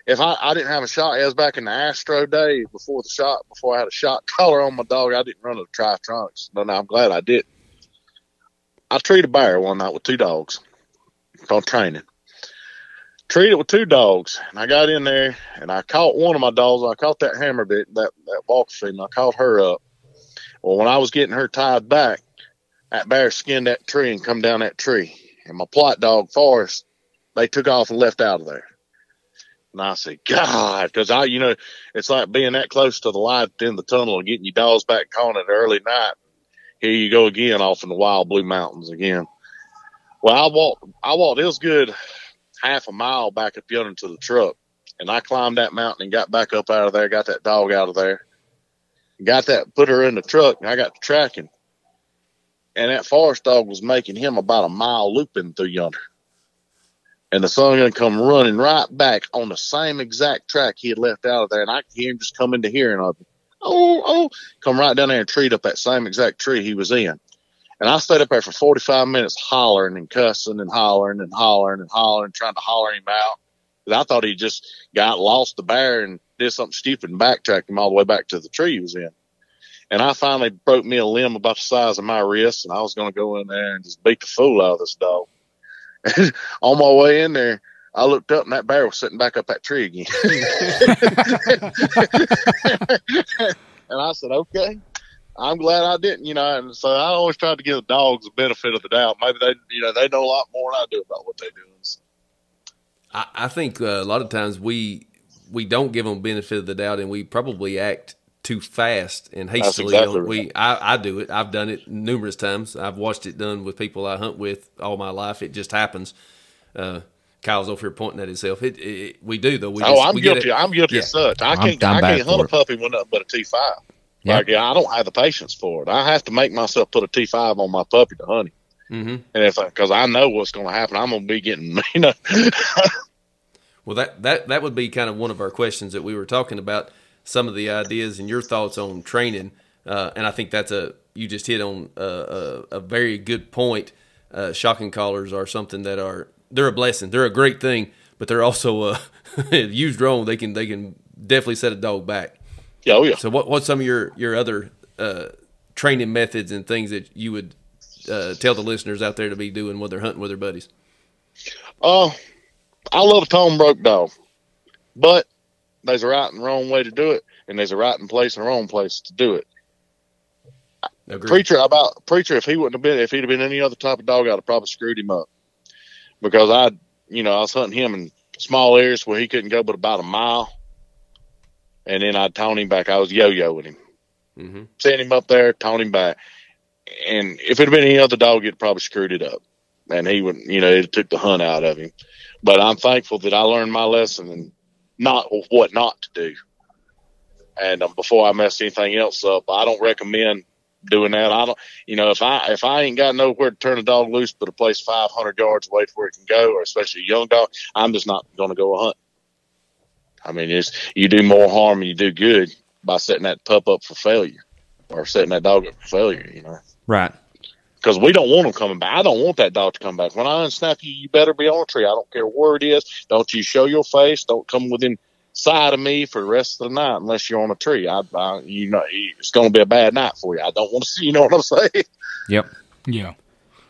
if I, I didn't have a shot, it was back in the Astro day before the shot, before I had a shot collar on my dog. I didn't run a Tritronics, but now I'm glad I did. I treated a bear one night with two dogs called training. Treated with two dogs, and I got in there and I caught one of my dogs. I caught that hammer bit, that that walker female. I caught her up. Well, when I was getting her tied back, that bear skinned that tree and come down that tree. And my Plott dog Forrest, they took off and left out of there. And I said, God, because I, you know, it's like being that close to the light in the tunnel and getting your dogs back on at early night. Here you go again off in the wild blue mountains again. Well, I walked, I walked, it was good half a mile back up yonder to the truck. And I climbed that mountain and got back up out of there, got that dog out of there, got that, put her in the truck, and I got to tracking. And that Forrest dog was making him about a mile looping through yonder and the sun gonna come running right back on the same exact track he had left out of there, and I can hear him just come into hearing of him. Oh, oh, come right down there and treat up that same exact tree he was in. And I stayed up there for 45 minutes hollering and cussing and hollering and hollering and hollering, trying to holler him out. Cause I thought he just got lost the bear and did something stupid and backtracked him all the way back to the tree he was in. And I finally broke me a limb about the size of my wrist, and I was going to go in there and just beat the fool out of this dog. on my way in there, I looked up and that bear was sitting back up that tree again. and I said, okay, I'm glad I didn't, you know. And so I always try to give the dogs the benefit of the doubt. Maybe they, you know, they know a lot more than I do about what they do. So. I, I think uh, a lot of times we we don't give them benefit of the doubt, and we probably act too fast and hastily. exactly we. I, I do it. I've done it numerous times. I've watched it done with people I hunt with all my life. It just happens. Uh, Kyle's over here pointing at himself. It, it, we do though. We oh, just, I'm we get guilty. it. I'm guilty Yeah. as such. I I'm- can't. I'm I can't hunt for a puppy with nothing but a T five. Yeah. Like I don't have the patience for it. I have to make myself put a T five on my puppy to hunt him. Mm-hmm. And if because I know what's going to happen, I'm going to be getting you know. Well, that, that that would be kind of one of our questions that we were talking about. Some of the ideas and your thoughts on training, uh, and I think that's a you just hit on a, a, a very good point. Uh, shocking collars are something that are they're a blessing. They're a great thing, but they're also uh, used wrong. They can they can definitely set a dog back. yeah, oh yeah. So, what what's some of your your other uh, training methods and things that you would uh, tell the listeners out there to be doing when they're hunting with their buddies? Uh, I love a tone broke dog, but there's a right and wrong way to do it, and there's a right and place and wrong place to do it. Agreed. Preacher about preacher, if he wouldn't have been, if he'd have been any other type of dog, I'd have probably screwed him up because I, you know, I was hunting him in small areas where he couldn't go but about a mile, and then I'd tone him back. I was yo-yoing him, hmm send him up there, tone him back, and if it had been any other dog, it'd probably screwed it up, and he would, you know, it took the hunt out of him. But I'm thankful that I learned my lesson and not what not to do. And um, before I mess anything else up, I don't recommend doing that. I don't, you know, if I if I ain't got nowhere to turn a dog loose but a place 500 yards away to where it can go, or especially a young dog, I'm just not going to go hunt. I mean, it's you do more harm than you do good by setting that pup up for failure or setting that dog up for failure. You know, Right. Because we don't want them coming back. I don't want that dog to come back. When I unsnap you, you better be on a tree. I don't care where it is. Don't you show your face. Don't come within sight of me for the rest of the night unless you're on a tree. I, I you know, it's going to be a bad night for you. I don't want to see. You know what I'm saying? Yep. Yeah.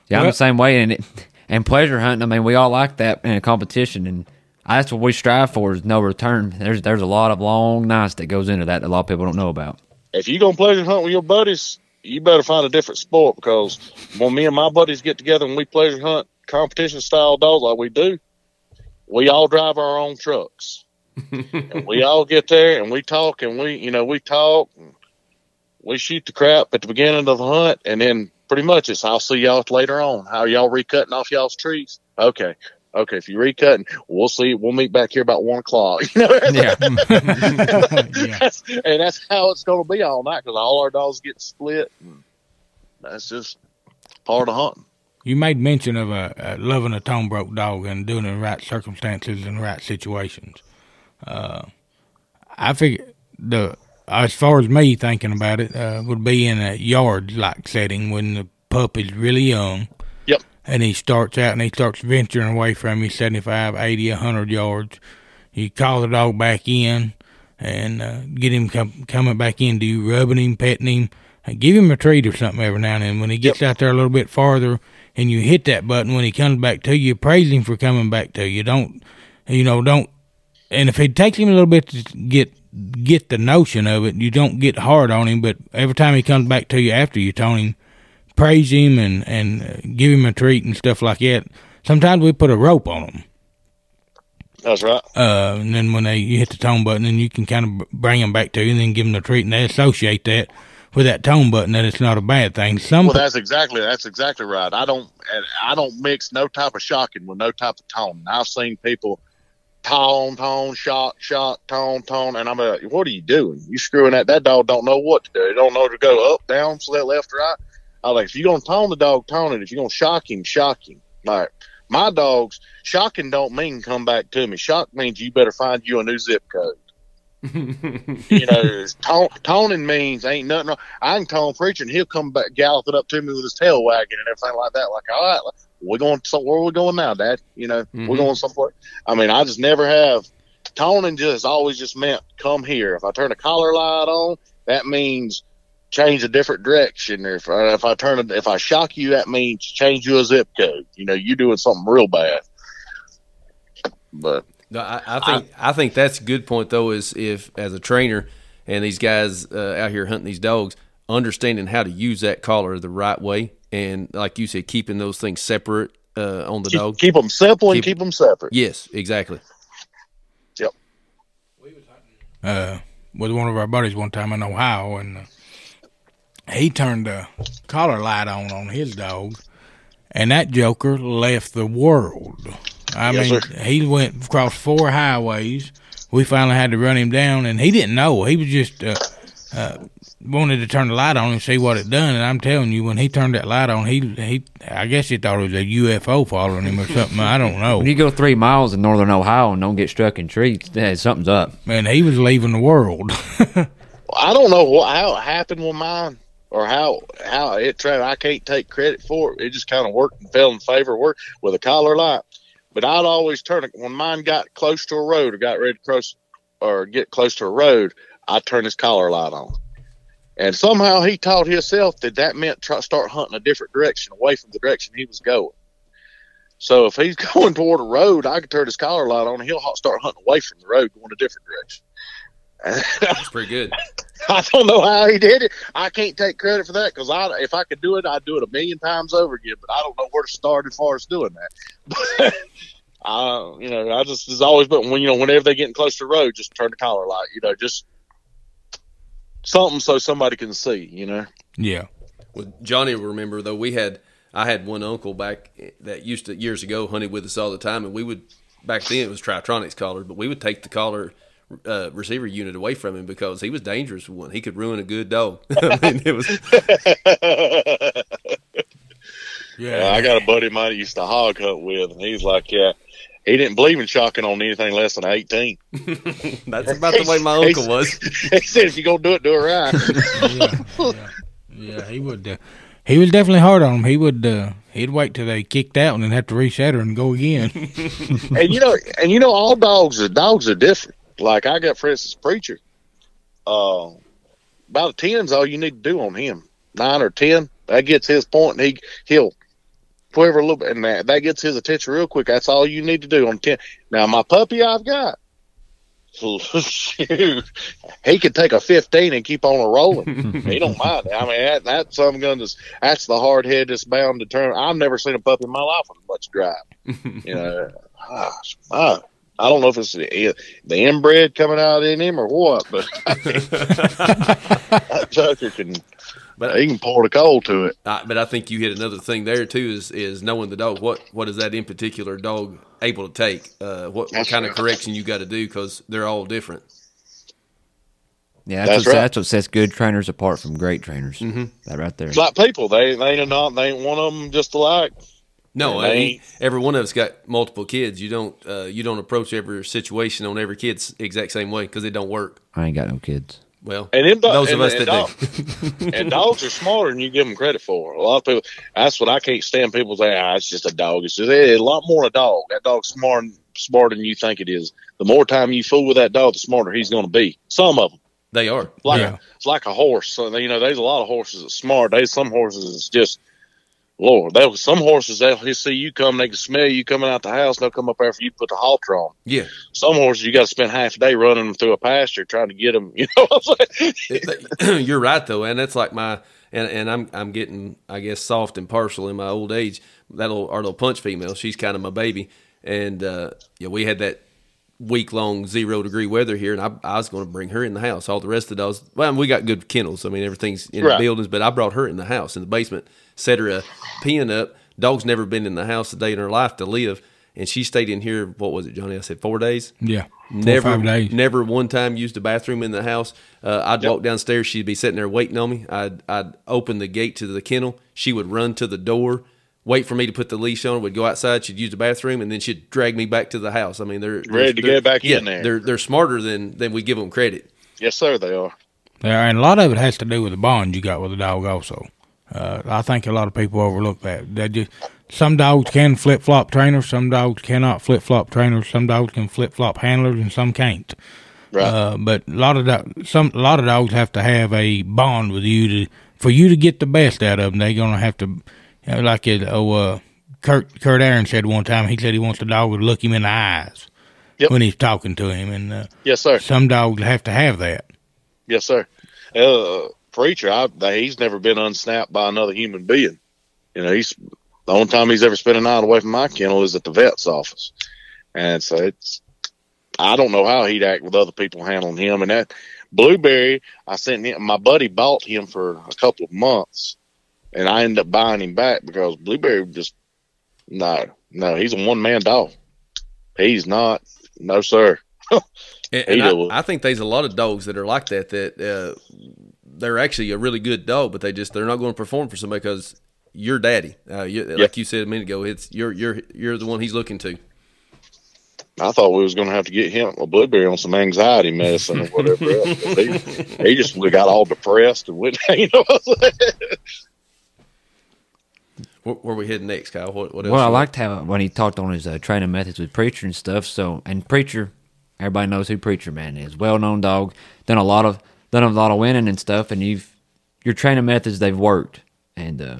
Yeah, I'm Well- the same way. And it, and pleasure hunting. I mean, we all like that in a competition, and that's what we strive for is no return. There's there's a lot of long nights that goes into that that a lot of people don't know about. If you going to pleasure hunt with your buddies, you better find a different sport because when me and my buddies get together and we pleasure hunt competition style dogs like we do, we all drive our own trucks. and we all get there and we talk and we, you know, we talk. And we shoot the crap at the beginning of the hunt, and then pretty much it's I'll see y'all later on. How y'all recutting off y'all's trees? Okay. Okay, if you're recutting, we'll see. We'll meet back here about one o'clock. You know? Yeah. yeah. That's- and that's how it's going to be all night because all our dogs get split. And that's just part of hunting. You made mention of uh, uh, loving a tone broke dog and doing it in the right circumstances and the right situations. Uh, I figure the as far as me thinking about it uh, would be in a yard like setting when the pup is really young. Yep. And he starts out and he starts venturing away from you 75, 80, 100 yards. You call the dog back in and uh, get him com- coming back into you, rubbing him, petting him, and give him a treat or something every now and then. When he gets out there a little bit farther and you hit that button when he comes back to you, praise him for coming back to you. Don't, you know, don't. And if it takes him a little bit to get get the notion of it, you don't get hard on him. But every time he comes back to you after you tone him, praise him and and uh, give him a treat and stuff like that. Sometimes we put a rope on them. That's right. Uh, and then when they you hit the tone button, then you can kind of bring them back to you, and then give them the treat, and they associate that with that tone button that it's not a bad thing. Some Well, that's exactly that's exactly right. I don't I don't mix no type of shocking with no type of tone. I've seen people tone, tone, shock, shock, tone, tone, and I'm like, what are you doing? You screwing that? That dog don't know what to do. He don't know to go up, down, select, left, right. I like if you're gonna tone the dog, tone it. If you're gonna shock him, shock him. Like my dogs, shocking don't mean come back to me. Shock means you better find you a new zip code. you know, tone, toning means ain't nothing. wrong. I can tone preacher and he'll come back galloping up to me with his tail wagging and everything like that. Like, all right, we're going. So where are we going now, Dad? You know, Mhm. we're going somewhere. I mean, I just never have. Toning just always just meant come here. If I turn a collar light on, that means change a different direction. Or if I, if I turn if I shock you, that means change you a zip code. You know, you're doing something real bad. But No, I, I think I, think that's a good point though. Is if as a trainer and these guys uh, out here hunting these dogs, understanding how to use that collar the right way, and like you said, keeping those things separate uh, on the keep, dog. keep them simple and Keep- keep them separate. Yes, exactly. Yep. Uh, with one of our buddies one time in Ohio, and uh, he turned the collar light on on his dog, and that joker left the world. I Yes, mean, sir. he went across four highways. We finally had to run him down, and he didn't know. He was just uh, uh, wanted to turn the light on and see what it done. And I'm telling you, when he turned that light on, he he I guess he thought it was a UFO following him or something. I don't know. When you go three miles in northern Ohio and don't get struck in trees, yeah, something's up. Man, he was leaving the world. I don't know what, how it happened with mine or how how it tried. I can't take credit for it. It just kind of worked and fell in favor. Work with a collar light, but I'd always turn it when mine got close to a road or got ready to cross or get close to a road. I turn his collar light on, and somehow he taught himself that that meant try, start hunting a different direction away from the direction he was going. So if he's going toward a road, I can turn his collar light on, and he'll start hunting away from the road, going a different direction. That's pretty good. I don't know how he did it. I can't take credit for that because I, if I could do it, I'd do it a million times over again. But I don't know where to start as far as doing that. But I, you know, I just has always been when you know whenever they getting close to the road, just turn the collar light. You know, just something so somebody can see. You know. yeah. Well, Johnny, will remember though, we had I had one uncle back that used to years ago hunted with us all the time, and we would back then it was Tritronics collar, but we would take the collar uh, receiver unit away from him because he was dangerous with one. He could ruin a good dog. I mean, it was Yeah, I got a buddy of mine that used to hog hunt with, and he's like, yeah, he didn't believe in shocking on anything less than eighteen. that's about the way my uncle was. he said, if you're gonna do it, do it right. yeah, yeah, yeah, he would. Uh, he was definitely hard on him. He would. Uh, he'd wait till they kicked out and then have to reset her and go again. and you know, and you know, all dogs are dogs are different. Like I got, Francis preacher. Uh, about a ten's all you need to do on him. Nine or ten, that gets his point, and he he'll quiver a little bit, and that, that gets his attention real quick. That's all you need to do on ten. Now my puppy I've got. Shoot, he could take a fifteen and keep on a rolling. he don't mind. I mean, that, that's some gun. That's, that's the hard head that's bound to turn. I've never seen a puppy in my life with much drive. You know, gosh, I, I don't know if it's the, the inbred coming out in him or what, but that Joker can. But- he can pour the coal to it. Uh, but I think you hit another thing there too is is knowing the dog. What what is that in particular dog able to take? Uh, what, what That's kind of correction you got to do because they're all different. Yeah, that's, That's what, right. that's what sets good trainers apart from great trainers. Mm-hmm. That right there. It's like people. They they ain't not they ain't one of them just alike. No, I mean, every one of us got multiple kids. You don't uh, you don't approach every situation on every kid's exact same way because it don't work. I ain't got no kids. Well, And them those and, of us and that dog- and dogs are smarter than you give them credit for. A lot of people. That's what I can't stand. People say, "Ah, it's just a dog." It's just eh, a lot more a dog. That dog's smart smarter than you think it is. The more time you fool with that dog, the smarter he's going to be. Some of them. They are. like Yeah. it's like a horse. So you know, there's a lot of horses that's smart. There's some horses that's just Lord. There some horses they'll see you come, they can smell you coming out the house. They'll come up after you put the halter on. Yeah, Some horses you got to spend half a day running them through a pasture trying to get them. You know what I'm saying? You're right though, and that's like my and and I'm I'm getting I guess soft and partial in my old age. That little our little punch female, she's kind of my baby, and uh, yeah, we had that week long zero degree weather here, and I, I was going to bring her in the house. All the rest of the dogs, well, we got good kennels. I mean, everything's in Right. the buildings, but I brought her in the house in the basement, set her a pen up. Dog's never been in the house a day in her life to live, and she stayed in here. What was it, Johnny? I said four days Yeah. Four never five days. never one time used the bathroom in the house. Uh, I'd walk downstairs, she'd be sitting there waiting on me. I'd I'd open the gate to the kennel. She would run to the door, wait for me to put the leash on. Would go outside. She'd use the bathroom, and then she'd drag me back to the house. I mean, they're they're- Ready to they're- get back yeah, in there. They're they're smarter than than we give them credit. yes, sir. They are. Yeah, and a lot of it has to do with the bond you got with the dog. Also, uh, I think a lot of people overlook that. They just some dogs can flip flop trainers, some dogs cannot flip flop trainers, some dogs can flip flop handlers, and some can't. Right. Uh, but a lot of do- some a lot of dogs have to have a bond with you to for you to get the best out of them. They're gonna have to, you know, like it. Oh, uh, Kurt Kurt Aaron said one time. He said he wants the dog to look him in the eyes Yep. when he's talking to him, and uh, yes, sir. some dogs have to have that. Yes, sir. Uh, preacher, I, he's never been unsnapped by another human being. You know, he's the only time he's ever spent a night away from my kennel is at the vet's office, and so it's. I don't know how he'd act with other people handling him, and that blueberry. I sent him. My buddy bought him for a couple of months, and I ended up buying him back because blueberry just no, no. He's a one man dog. He's not. No, sir. And, and I. I think there's a lot of dogs that are like that. That uh, they're actually a really good dog, but they just they're not going to perform for somebody because you're daddy. Uh, you, Like you said a minute ago, it's you're you're you're the one he's looking to. I thought we was going to have to get him a blueberry on some anxiety medicine or whatever. else. He, he just got all depressed and went. You know, what I'm saying? Where, where we heading next, Kyle? What, what else? Well, I you- liked how when he talked on his uh, training methods with Preacher and stuff. So, and Preacher, everybody knows who Preacher Man is. Well known dog. Done a lot of done a lot of winning and stuff. And you've your training methods they've worked. And uh,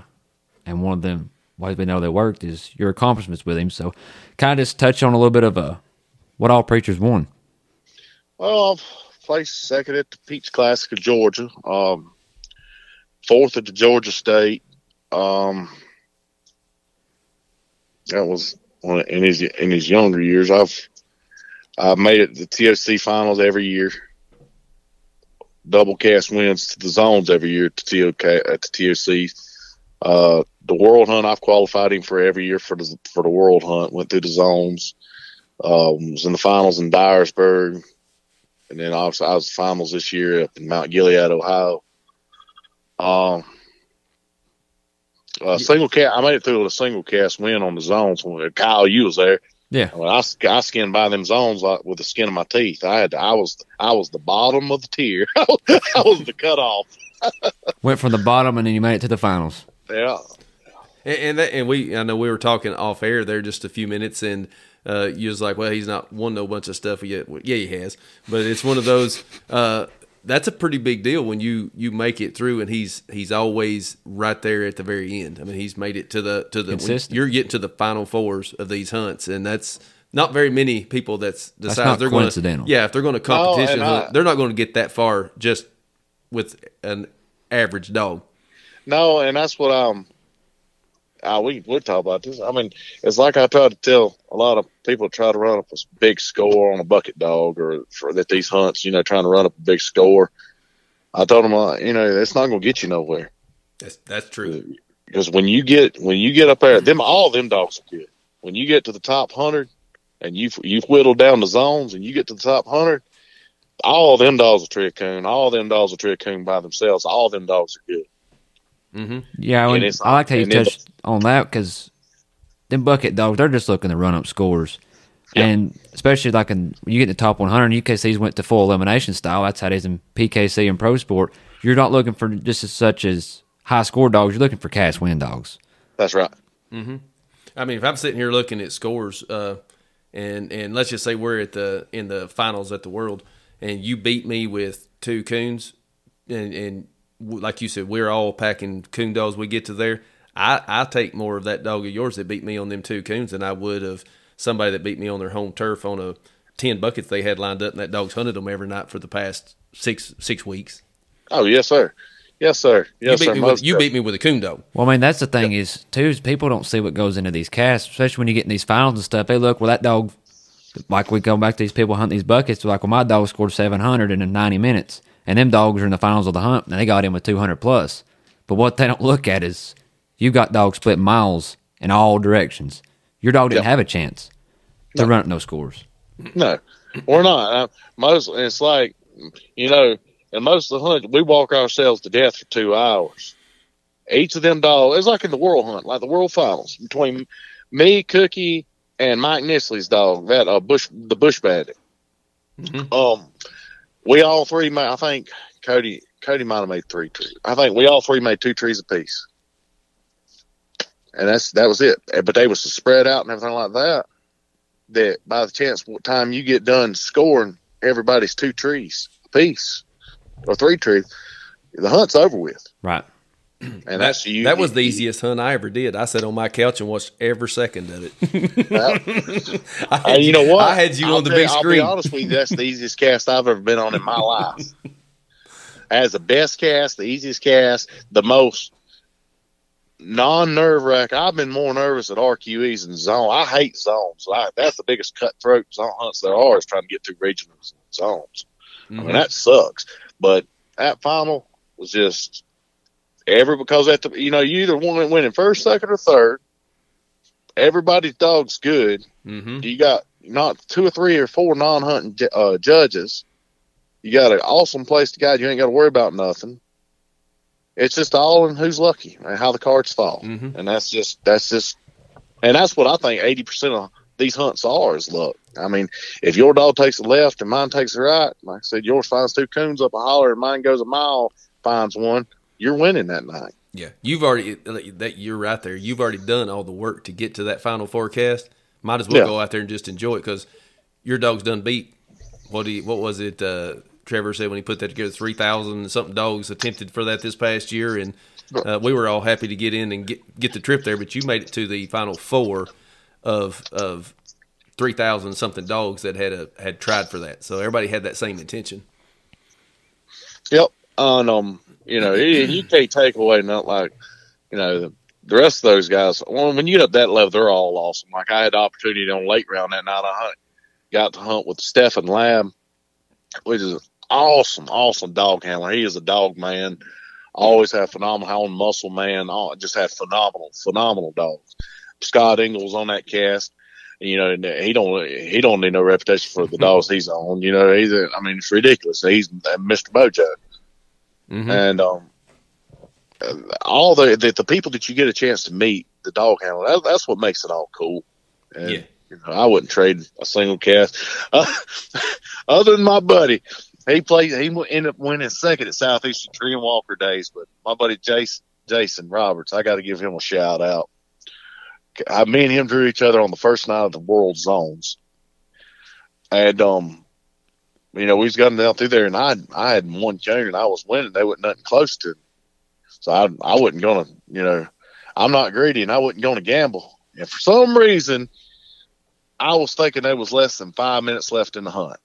and one of them why we know they worked is your accomplishments with him. So, kind of just touch on a little bit of uh, what all Preachers won. Well, I've placed second at the Peach Classic of Georgia, um, fourth at the Georgia State. Um, that was one in his in his younger years. I've I've made it to the TOC finals every year. Double cast wins to the zones every year at the TOC. Uh, the World Hunt, I've qualified him for every year for the for the World Hunt. Went through the zones. Um, was in the finals in Dyersburg and then obviously I was finals this year up in Mount Gilead, Ohio. Um, uh, single cast, I made it through with a single cast win on the zones when Kyle, you was there. Yeah. When I, I skinned by them zones like with the skin of my teeth. I had, to, I was, I was the bottom of the tier. I was the cutoff. Went from the bottom and then you made it to the finals. Yeah, And and, that, and we, I know we were talking off air there just a few minutes, and uh, you was like, "Well, he's not won no bunch of stuff yet." Well, yeah, he has, but it's one of those. Uh, that's a pretty big deal when you you make it through, and he's he's always right there at the very end. I mean, he's made it to the to the when you're getting to the final fours of these hunts, and that's not very many people that's decide not they're going coincidental. to yeah if they're going to competition and I- they're not going to get that far just with an average dog. no, and that's what um, uh, we would talk about this. I mean, it's like I try to tell a lot of people try to run up a big score on a bucket dog or for that these hunts, you know, trying to run up a big score. I told them, uh, you know, it's not going to get you nowhere. That's that's true. Because when you get when you get up there, them all them dogs are good. When you get to the top hundred, and you've you've whittled down the zones, and you get to the top hundred, all them dogs are tree coon. All them dogs are tree coon by themselves. All them dogs are good. Mm-hmm. Yeah, And when, it's- I like how you and touched on that because them bucket dogs, they're just looking to run up scores. Yeah. And especially like in you get in the top 100, UKC's went to full elimination style. That's how it is in PKC and Pro Sport. You're not looking for just as such as high score dogs. You're looking for cast win dogs. That's right. Mm-hmm. I mean, if I'm sitting here looking at scores, uh, and and let's just say we're at the in the finals at the world, and you beat me with two coons, and and like you said, we're all packing coon dogs. We get to there, I I take more of that dog of yours that beat me on them two coons than I would of somebody that beat me on their home turf on a ten buckets they had lined up, and that dog's hunted them every night for the past six six weeks. Oh yes, sir. Yes, sir. Yes, you beat sir. me with you beat me with a coon dog. Well, I mean, that's the thing is, too, is people don't see what goes into these casts, especially when you get in these finals and stuff. They look, well, that dog, like we go back to these people hunting these buckets, like, well, my dog scored 700 in 90 minutes, and them dogs are in the finals of the hunt, and they got in with 200 plus. But what they don't look at is you got dogs split miles in all directions. Your dog didn't Yeah. have a chance to run up no scores. No, we're not. Uh, most it's like you know, and most of the hunt, we walk ourselves to death for two hours. Each of them dogs, it's like in the world hunt, like the world finals between me, Cookie, and Mike Nisley's dog, that uh, bush, the bush bandit. Mhm. Um, we all three made. I think Cody, Cody might have made three trees. I think we all three made two trees apiece, and that's that was it. But they was so spread out and everything like that that by the chance what time you get done scoring everybody's two trees a piece or three trees, the hunt's over with. Right. And That, that's you. that was the easiest hunt I ever did. I sat on my couch and watched every second of it. I Uh, you know what? I had you I'll on the tell- big I'll screen. be honest with you, that's the easiest cast I've ever been on in my life. As the best cast, the easiest cast, the most non nerve wrack. I've been more nervous at RQEs and zone. I hate zones. I, that's the biggest cutthroat zone hunts there are is trying to get through regionals and zones. I Mhm. mean that sucks. But that final was just every because at the you know you either win winning first, second, or third. Everybody's dog's good. Mhm. You got not two or three or four non-hunting uh, judges. You got an awesome place to guide. You ain't got to worry about nothing. It's just all in who's lucky and how the cards fall, Mhm. and that's just that's just, and that's what I think eighty percent of these hunts are is luck. I mean, if your dog takes the left and mine takes the right, like I said, yours finds two coons up a holler and mine goes a mile, finds one, you're winning that night. Yeah, you've already that you're right there. You've already done all the work to get to that final forecast. Might as well Yeah. go out there and just enjoy it because your dog's done beat. What do you, what was it? Uh, Trevor said when he put that together, three thousand something dogs attempted for that this past year, and uh, we were all happy to get in and get get the trip there. But you made it to the final four of of three thousand something dogs that had a had tried for that. So everybody had that same intention. Yep. And um, you know, you can't take away not like, you know, the, the rest of those guys. When you get up that level, they're all awesome. Like I had the opportunity on late round that night. I hunt, got to hunt with Stefan Lab, which is awesome, awesome dog handler. He is a dog man. Always had phenomenal muscle man. Just had phenomenal, phenomenal dogs. Scott Ingles on that cast. You know, and he don't he don't need no reputation for the dogs he's on. You know, he's I mean, it's ridiculous. He's Mr. Mojo Mm-hmm. and um, all the, the the people that you get a chance to meet, the dog handler, that, that's what makes it all cool. And, Yeah. you know, I wouldn't trade a single cast. Uh, other than my buddy, he played. He ended up winning second at Southeastern Treeing Walker Days. But my buddy Jason Jason Roberts, I got to give him a shout out. I, me and him drew each other on the first night of the World Zones, and um, you know, we was gotten down through there, and I I had one coon, and I was winning. They wasn't nothing close to, it. so I I wasn't gonna, you know, I'm not greedy, and I wasn't gonna gamble. And for some reason, I was thinking there was less than five minutes left in the hunt,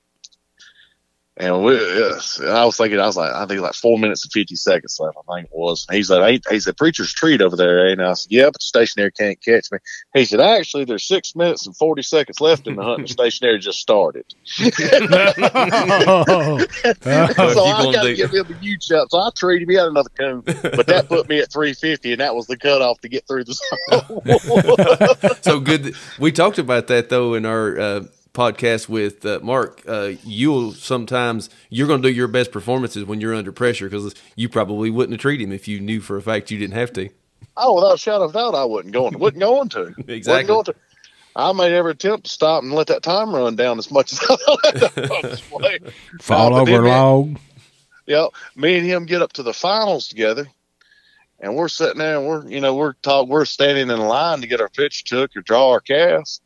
And we, yes, I was thinking, I was like, I think like four minutes and 50 seconds left, I think it was. And he's like, he said, preacher's treat over there. And I said, yeah, but the stationary can't catch me. He said, actually, there's six minutes and 40 seconds left in the hunt. And the stationary just started. Oh. so I got to do- give him a huge shot. So I treated him. He had another coon, but that put me at 350, and that was the cutoff to get through the zone. so good. We talked about that though in our uh, podcast with uh, Mark. Uh, you'll sometimes you're going to do your best performances when you're under pressure because you probably wouldn't have treated him if you knew for a fact you didn't have to. oh, without a shadow of doubt, I wasn't going. Wasn't going to. Exactly. Wasn't going to. I made every attempt to stop and let that time run down as much as I let that. Fall Uh, over then a me- log. Yep. Me and him get up to the finals together, and we're sitting there and we're you know we're talk we're standing in line to get our picture took or draw our cast.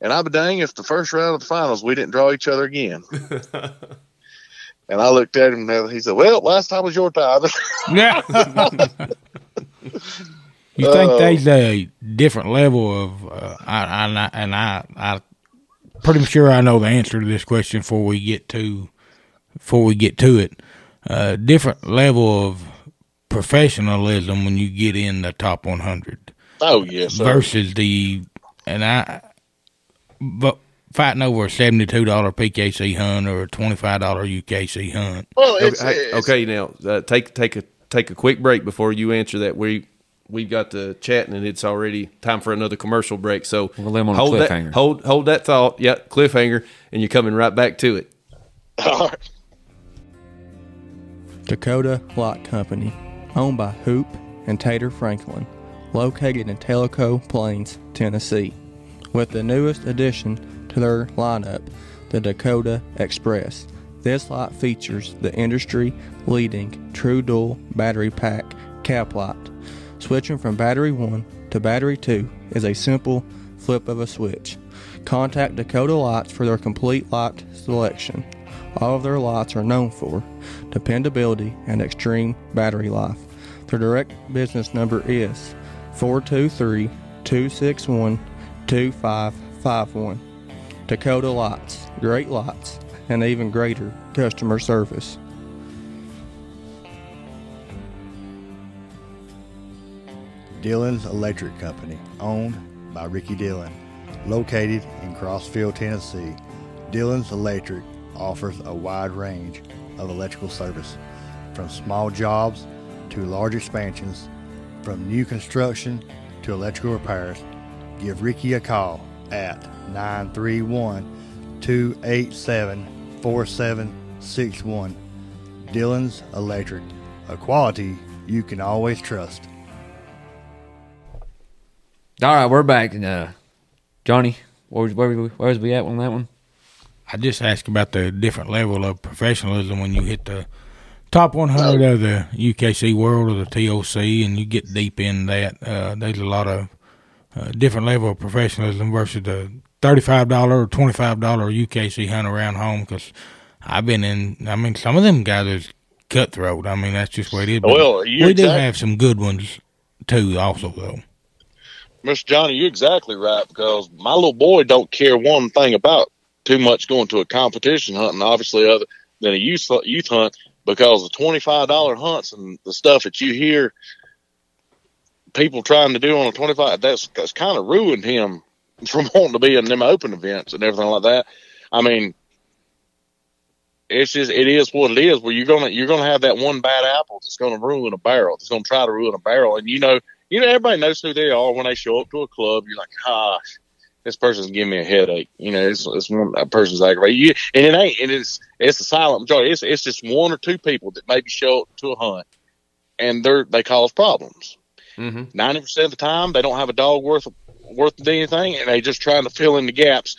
And I'd be dang if the first round of the finals we didn't draw each other again. and I looked at him and he said, "Well, last time was your time." Yeah. you think Oh. there's a different level of, uh, I, I, and I, I, pretty sure I know the answer to this question before we get to, before we get to it. Uh, different level of professionalism when you get in the top 100 oh yes, sir. versus the, and I, but fighting over a seventy-two dollar PKC hunt or a twenty-five dollar UKC hunt. Well, Okay, it's, hey, it's- okay, now uh, take take a take a quick break before you answer that. We we've got to chatting and it's already time for another commercial break. So We'll on hold that hold hold that thought. Yeah, cliffhanger, and you're coming right back to it. All right. Dakota Light Company, owned by Hoop and Tater Franklin, located in Tellico Plains, Tennessee, with the newest addition to their lineup, the Dakota Express. This lot features the industry leading True Dual battery pack cap light. Switching from battery 1 to battery 2 is a simple flip of a switch. Contact Dakota Lights for their complete light selection. All of their lights are known for dependability and extreme battery life. Their direct business number is 423 261 2551. Dakota Lights, great lights, and even greater customer service. Dillon's Electric Company, owned by Ricky Dillon, located in Crossville, Tennessee. Dillon's Electric offers a wide range of electrical service, from small jobs to large expansions, from new construction to electrical repairs. Give Ricky a call at 931 287 4761. Dillon's Electric, a quality you can always trust. All right, we're back. And, uh, Johnny, where, was- where, we- where was we at on that one? I just asked about the different level of professionalism when you hit the top 100 of the UKC world or the TOC, and you get deep in that. Uh, there's a lot of uh, different level of professionalism versus the thirty-five dollar or twenty-five dollar UKC hunt around home. Because I've been in. I mean, some of them guys are cutthroat. I mean, that's just what it is. But Well, we do have some good ones too, also though. Mr. Johnny, you're exactly right because my little boy don't care one thing about too much going to a competition hunting, obviously, other than a youth youth hunt because the twenty five dollar hunts and the stuff that you hear people trying to do on a twenty five that's that's kind of ruined him from wanting to be in them open events and everything like that. I mean, it's just it is what it is. Where you're gonna you're gonna have that one bad apple that's gonna ruin a barrel. That's gonna try to ruin a barrel, and you know you know, everybody knows who they are when they show up to a club. You're like, gosh, this person's giving me a headache. You know, it's, it's one that person's aggravated. You, and it ain't, and it's it's a silent majority. It's it's just one or two people that maybe show up to a hunt, and they're they cause problems. Mm-hmm. 90 percent of the time, they don't have a dog worth worth anything, and they just trying to fill in the gaps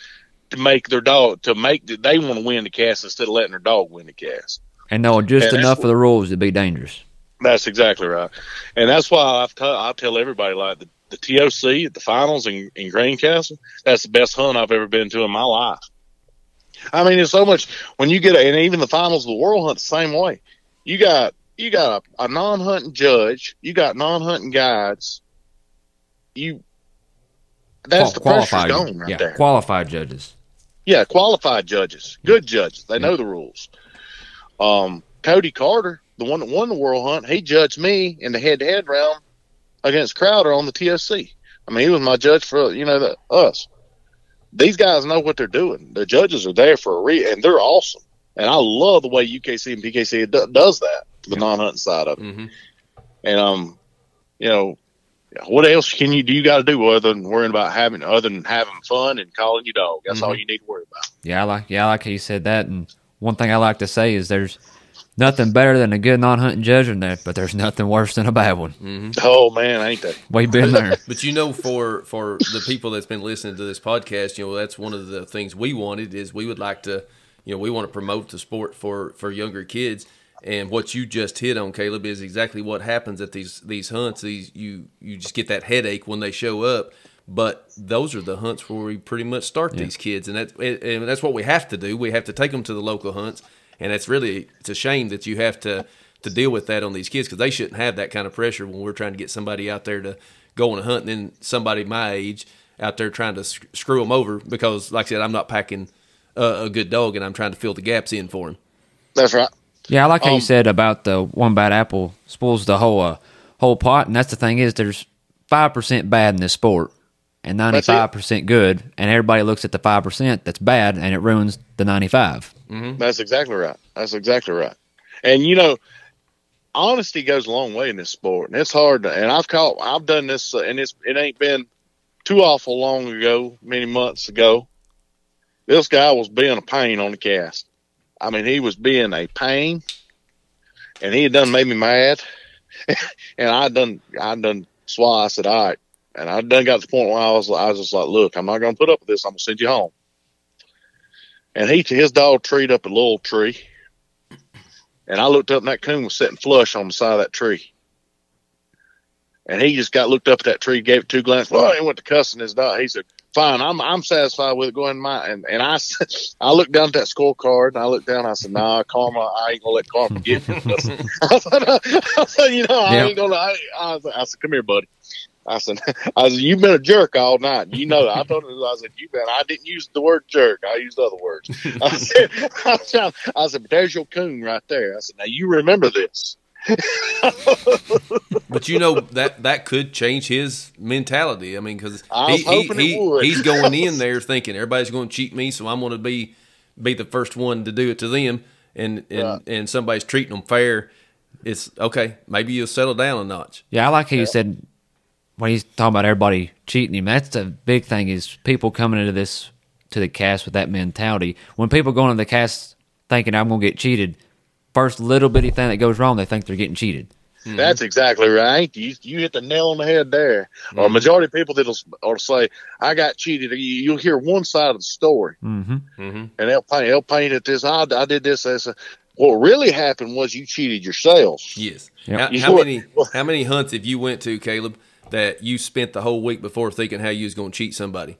to make their dog to make they want to win the cast instead of letting their dog win the cast. And know just And enough of the rules to be dangerous. That's exactly right, and that's why I've t- I tell everybody like the, the TOC at the finals in, in Greencastle. That's the best hunt I've ever been to in my life. I mean, it's so much when you get a, and even the finals of the world hunt the same way. You got you got a, a non-hunting judge, you got non-hunting guides. You that's the Qual- pressure's gone right yeah, there. qualified judges. Yeah, qualified judges, good judges. They know the rules. Um, Cody Carter, the one that won the World Hunt, he judged me in the head-to-head round against Crowder on the TSC. I mean, he was my judge for you know the, us. These guys know what they're doing. The judges are there for a reason, and they're awesome. And I love the way UKC and PKC do, does that, the non-hunting side of it. Mm-hmm. And um, you know, what else can you do? You got to do other than worrying about having, other than having fun and calling your dog. That's all you need to worry about. Yeah, I like yeah, I like how you said that. And one thing I like to say is there's nothing better than a good non-hunting judging there, but there's nothing worse than a bad one. Oh man, ain't that? We've been there. But you know, for for the people that's been listening to this podcast, you know, that's one of the things we wanted is we would like to, you know, we want to promote the sport for for younger kids. And what you just hit on, Caleb, is exactly what happens at these these hunts. These you you just get that headache when they show up. But those are the hunts where we pretty much start these kids, and that's and that's what we have to do. We have to take them to the local hunts, and it's really it's a shame that you have to to deal with that on these kids because they shouldn't have that kind of pressure when we're trying to get somebody out there to go on a hunt, and then somebody my age out there trying to sc- screw them over because, like I said, I'm not packing a, a good dog, and I'm trying to fill the gaps in for him. That's right. Yeah, I like how you Um, said about the one bad apple spoils the whole uh, whole pot, and that's the thing is there's five percent bad in this sport and ninety five percent good, and everybody looks at the five percent that's bad, and it ruins the ninety five. That's exactly right. That's exactly right. And you know, honesty goes a long way in this sport, and it's hard. To, and I've caught, I've done this, uh, and it's it ain't been too awful long ago, many months ago. This guy was being a pain on the cast. I mean, he was being a pain, and he had done made me mad. and I done, I done swallow. I said, all right. And I done got to the point where I was, I was just like, look, I'm not going to put up with this. I'm going to send you home. And he, his dog treed up a little tree. And I looked up and that coon was sitting flush on the side of that tree. And he just got looked up at that tree, gave it two glances. Well, he went to cussing his dog. He said, "Fine, I'm I'm satisfied with it. Go my." And, and I I looked down at that scorecard and I looked down. I said, "Nah, Karma, I ain't gonna let Karma get me." I said, I said, "You know, I Yeah. ain't gonna." I, I, said, I said, "Come here, buddy." I said, "I said you've been a jerk all night. You know that." I told him, I said, "You been." I didn't use the word jerk. I used other words. I said, I said, I said, but there's your coon right there. I said, now you remember this. But you know that that could change his mentality. I mean, because I was he, he, he's going in there thinking everybody's going to cheat me, so I'm going to be be the first one to do it to them, and and, Right. and somebody's treating them fair. It's okay. Maybe you'll settle down a notch. Yeah, I like how you said when he's talking about everybody cheating him. That's the big thing is people coming into this to the cast with that mentality. When people go into the cast thinking I'm going to get cheated, first little bitty thing that goes wrong, they think they're getting cheated. Hmm. That's exactly right. You, you hit the nail on the head there. Or majority of people that'll or say, I got cheated. You, you'll hear one side of the story Mm-hmm. mm-hmm. and they'll paint, they'll paint it this. I, I did this. this. What really happened was you cheated yourself. Yes. Yep. How, how many how many hunts have you went to, Caleb, that you spent the whole week before thinking how you was going to cheat somebody?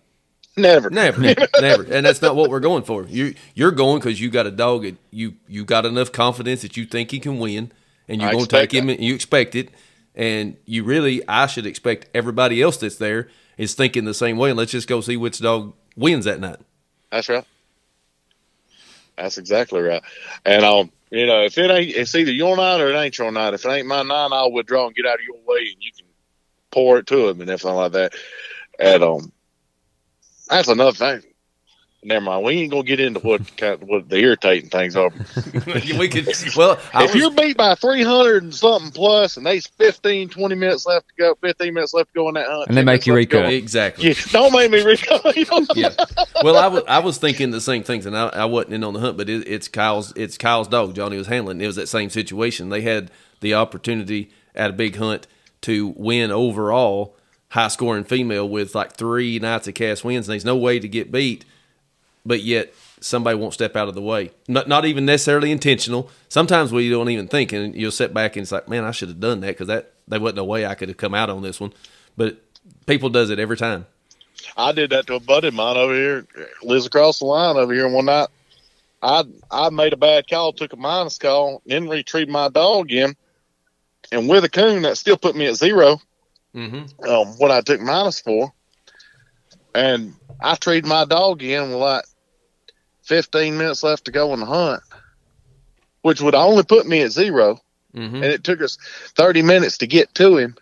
Never. Never, never, and that's not what we're going for. You you're going because you got a dog. That you you got enough confidence that you think he can win, and you're going to take expect him. And you expect it, and you really I should expect everybody else that's there is thinking the same way. And let's just go see which dog wins that night. That's right. That's exactly right. And um, you know, if it ain't, it's either your night or it ain't your night. If it ain't my night, I'll withdraw and get out of your way, and you can pour it to him and everything like that. And um, that's another thing. Never mind. We ain't gonna get into what kind what the irritating things are. we could well. I if was, you're beat by 300 and something plus, and there's 15, 20 minutes left to go, 15 minutes left to go in that hunt, And they make you minutes recall. exactly. Yeah, don't make me recall. yeah. Well, I was I was thinking the same things, and I, I wasn't in on the hunt, but it, it's Kyle's it's Kyle's dog. Johnny was handling. It was that same situation. They had the opportunity at a big hunt to win overall, high scoring female with like three nights of cast wins. And there's no way to get beat, but yet somebody won't step out of the way. Not not even necessarily intentional. Sometimes we don't even think, and you'll sit back and it's like, man, I should have done that because that there wasn't a way I could have come out on this one. But people does it every time. I did that to a buddy of mine over here, lives across the line over here. And one night, I I made a bad call, took a minus call, didn't retrieve my dog in, and with a coon that still put me at zero. Mm-hmm. Um, what I took minus for, and I treated my dog in with like fifteen minutes left to go in the hunt. which would only put me at 0 Mhm. And it took us 30 minutes to get to him,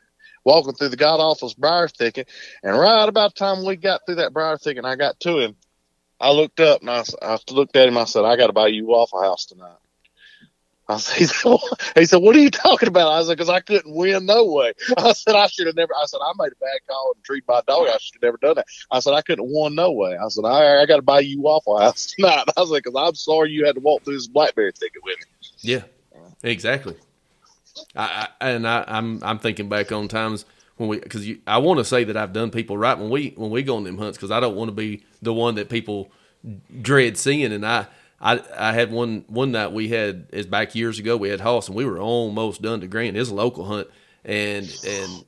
walking through the god awful briar thicket. And right about the time we got through that briar thicket and I got to him, I looked up and I looked at him. I said, I got to buy you Waffle House tonight. I said, he said, "What?" said, are you talking about? I said, because I couldn't win no way. I said, I should have never, I said, I made a bad call and treated my dog. I should have never done that. I said, I couldn't have won no way. I said, I, I got to buy you Waffle House tonight. I like, because I'm sorry you had to walk through this blackberry thicket with me. Yeah, exactly. I, I and I, I'm I'm thinking back on times when we because I want to say that I've done people right when we when we go on them hunts because I don't want to be the one that people dread seeing. And I I I had one one night we had is back years ago we had Hoss and we were almost done to Grant. It's a local hunt and and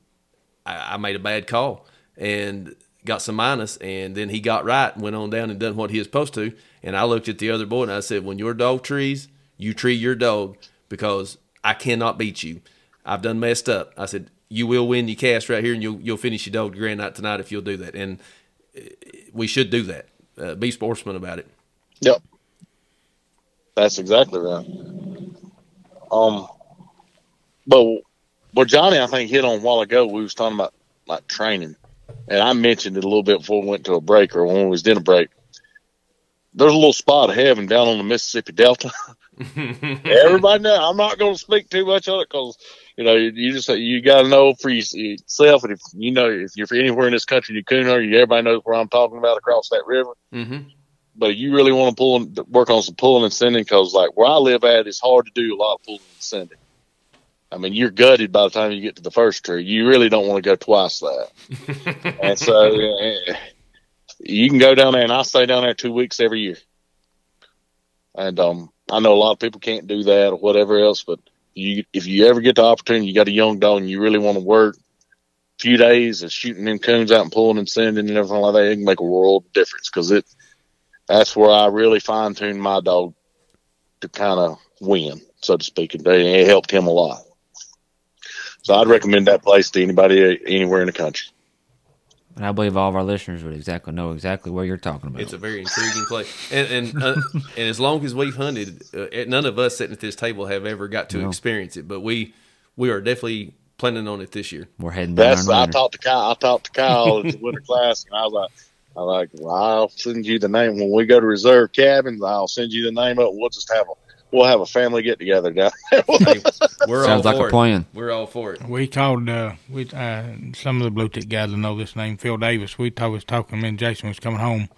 I, I made a bad call and got some minus and then he got right and went on down and done what he was supposed to. And I looked at the other boy and I said, when your dog trees, you tree your dog because I cannot beat you. I've done messed up. I said, you will win your cast right here and you'll, you'll finish your dog to grand night tonight if you'll do that. And uh, we should do that. Uh, be sportsman about it. Yep. That's exactly right. Um, but what Johnny I think hit on a while ago, we was talking about like training, and I mentioned it a little bit before we went to a break or when we was in a break. There's a little spot of heaven down on the Mississippi Delta. Everybody know. I'm not going to speak too much on it because you know you, you just you got to know for yourself, and if you know if you're anywhere in this country, you coon hunter, you everybody knows where I'm talking about across that river Mm-hmm. But you really want to pull and work on some pulling and sending because like where I live at, it's hard to do a lot of pulling and sending. I mean, you're gutted by the time you get to the first tree. You really don't want to go twice that. and so uh, you can go down there, and I stay down there two weeks every year. And um, I know a lot of people can't do that or whatever else, but you if you ever get the opportunity, you got a young dog, and you really want to work a few days of shooting them coons out and pulling and sending and everything like that, it can make a world of difference because it that's where I really fine tuned my dog to kind of win, so to speak, and it helped him a lot. So I'd recommend that place to anybody anywhere in the country. And I believe all of our listeners would exactly know exactly where you're talking about. It's a very intriguing place, and and uh, and as long as we've hunted, uh, none of us sitting at this table have ever got to No. experience it. But we we are definitely planning on it this year. We're heading down That's there I talked to Kyle. I talked to Kyle at the winter class, and I was like, I was like, well, I'll send you the name when we go to reserve cabins. I'll send you the name up. We'll just have a we'll have a family get together down there. Hey, we're Sounds all like for a it. plan. We're all for it. We called uh, we uh, some of the blue tick guys will know this name, Phil Davis. We talk, was talking. Me and Jason was coming home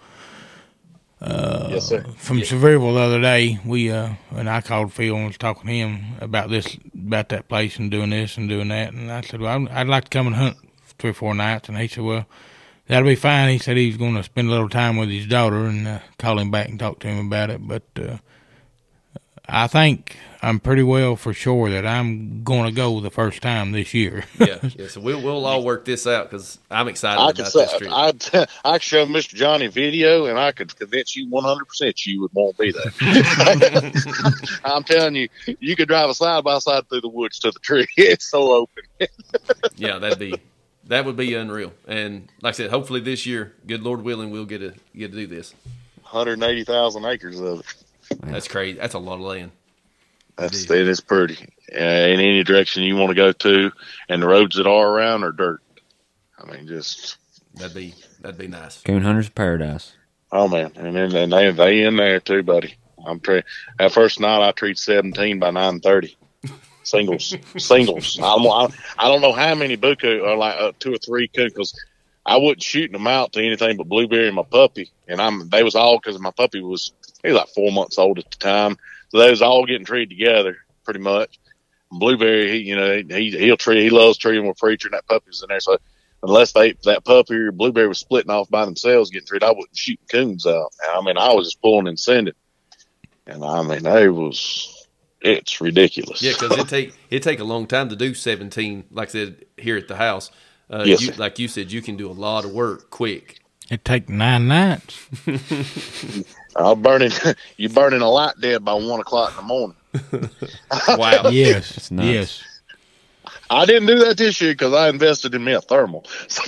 yes, sir. from Sevierville the other day. We uh, and I called Phil and was talking to him about this, about that place and doing this and doing that. And I said, well, I'd, I'd like to come and hunt three or four nights. And he said, well, that'll be fine. He said he's going to spend a little time with his daughter and uh, call him back and talk to him about it. But uh, I think I'm pretty well for sure that I'm going to go the first time this year. Yeah, yeah. So we'll we'll all work this out because I'm excited I could about say this trip. I I could show Mr. Johnny a video, and I could convince you 100 percent you would want to be there. I'm telling you, you could drive a side by side through the woods to the tree. It's so open. yeah, that'd be that would be unreal. And like I said, hopefully this year, good Lord willing, we'll get to get to do this. 180,000 acres of it. That's crazy. That's a lot of land. That's it is pretty. Uh, in any direction you want to go to, and the roads that are around are dirt. I mean, just That'd be that'd be nice. Coon Hunter's Paradise. oh man, and then and they they in there too, buddy. I'm tre- that first night I treat 17 by 9:30. Singles, singles. I don't, I, I don't know how many buku or like uh, two or three because I wasn't shooting them out to anything but blueberry and my puppy, and I'm they was all because my puppy was he was like four months old at the time, so they was all getting treated together pretty much. Blueberry, he, you know, he he'll treat he loves treating with preacher, and that puppy was in there. So unless they that puppy or blueberry was splitting off by themselves getting treated, I wasn't shooting coons out. I mean, I was just pulling and sending, and I mean, they was it's ridiculous. Yeah, because it take it take a long time to do seventeen. Like I said here at the house, uh, Yes, you, like you said, you can do a lot of work quick. It take nine nights. I'll burning you burning a light dead by one o'clock in the morning. Wow. Yes, It's nuts. yes. I didn't do that this year because I invested in me a thermal. So,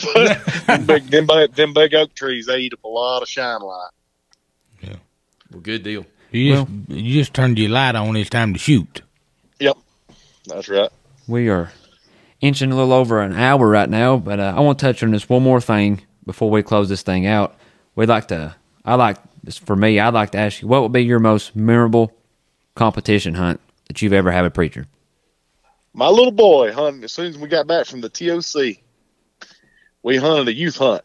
them, big, them, big, them big oak trees, they eat up a lot of shine light. Yeah. Well, good deal. You just you just turned your light on. It's time to shoot. Yep, that's right. We are inching a little over an hour right now, but uh, I want to touch on this one more thing before we close this thing out. We'd like to, I like this for me, I'd like to ask you, what would be your most memorable competition hunt that you've ever had a preacher? My little boy hunted as soon as we got back from the TOC. We hunted a youth hunt,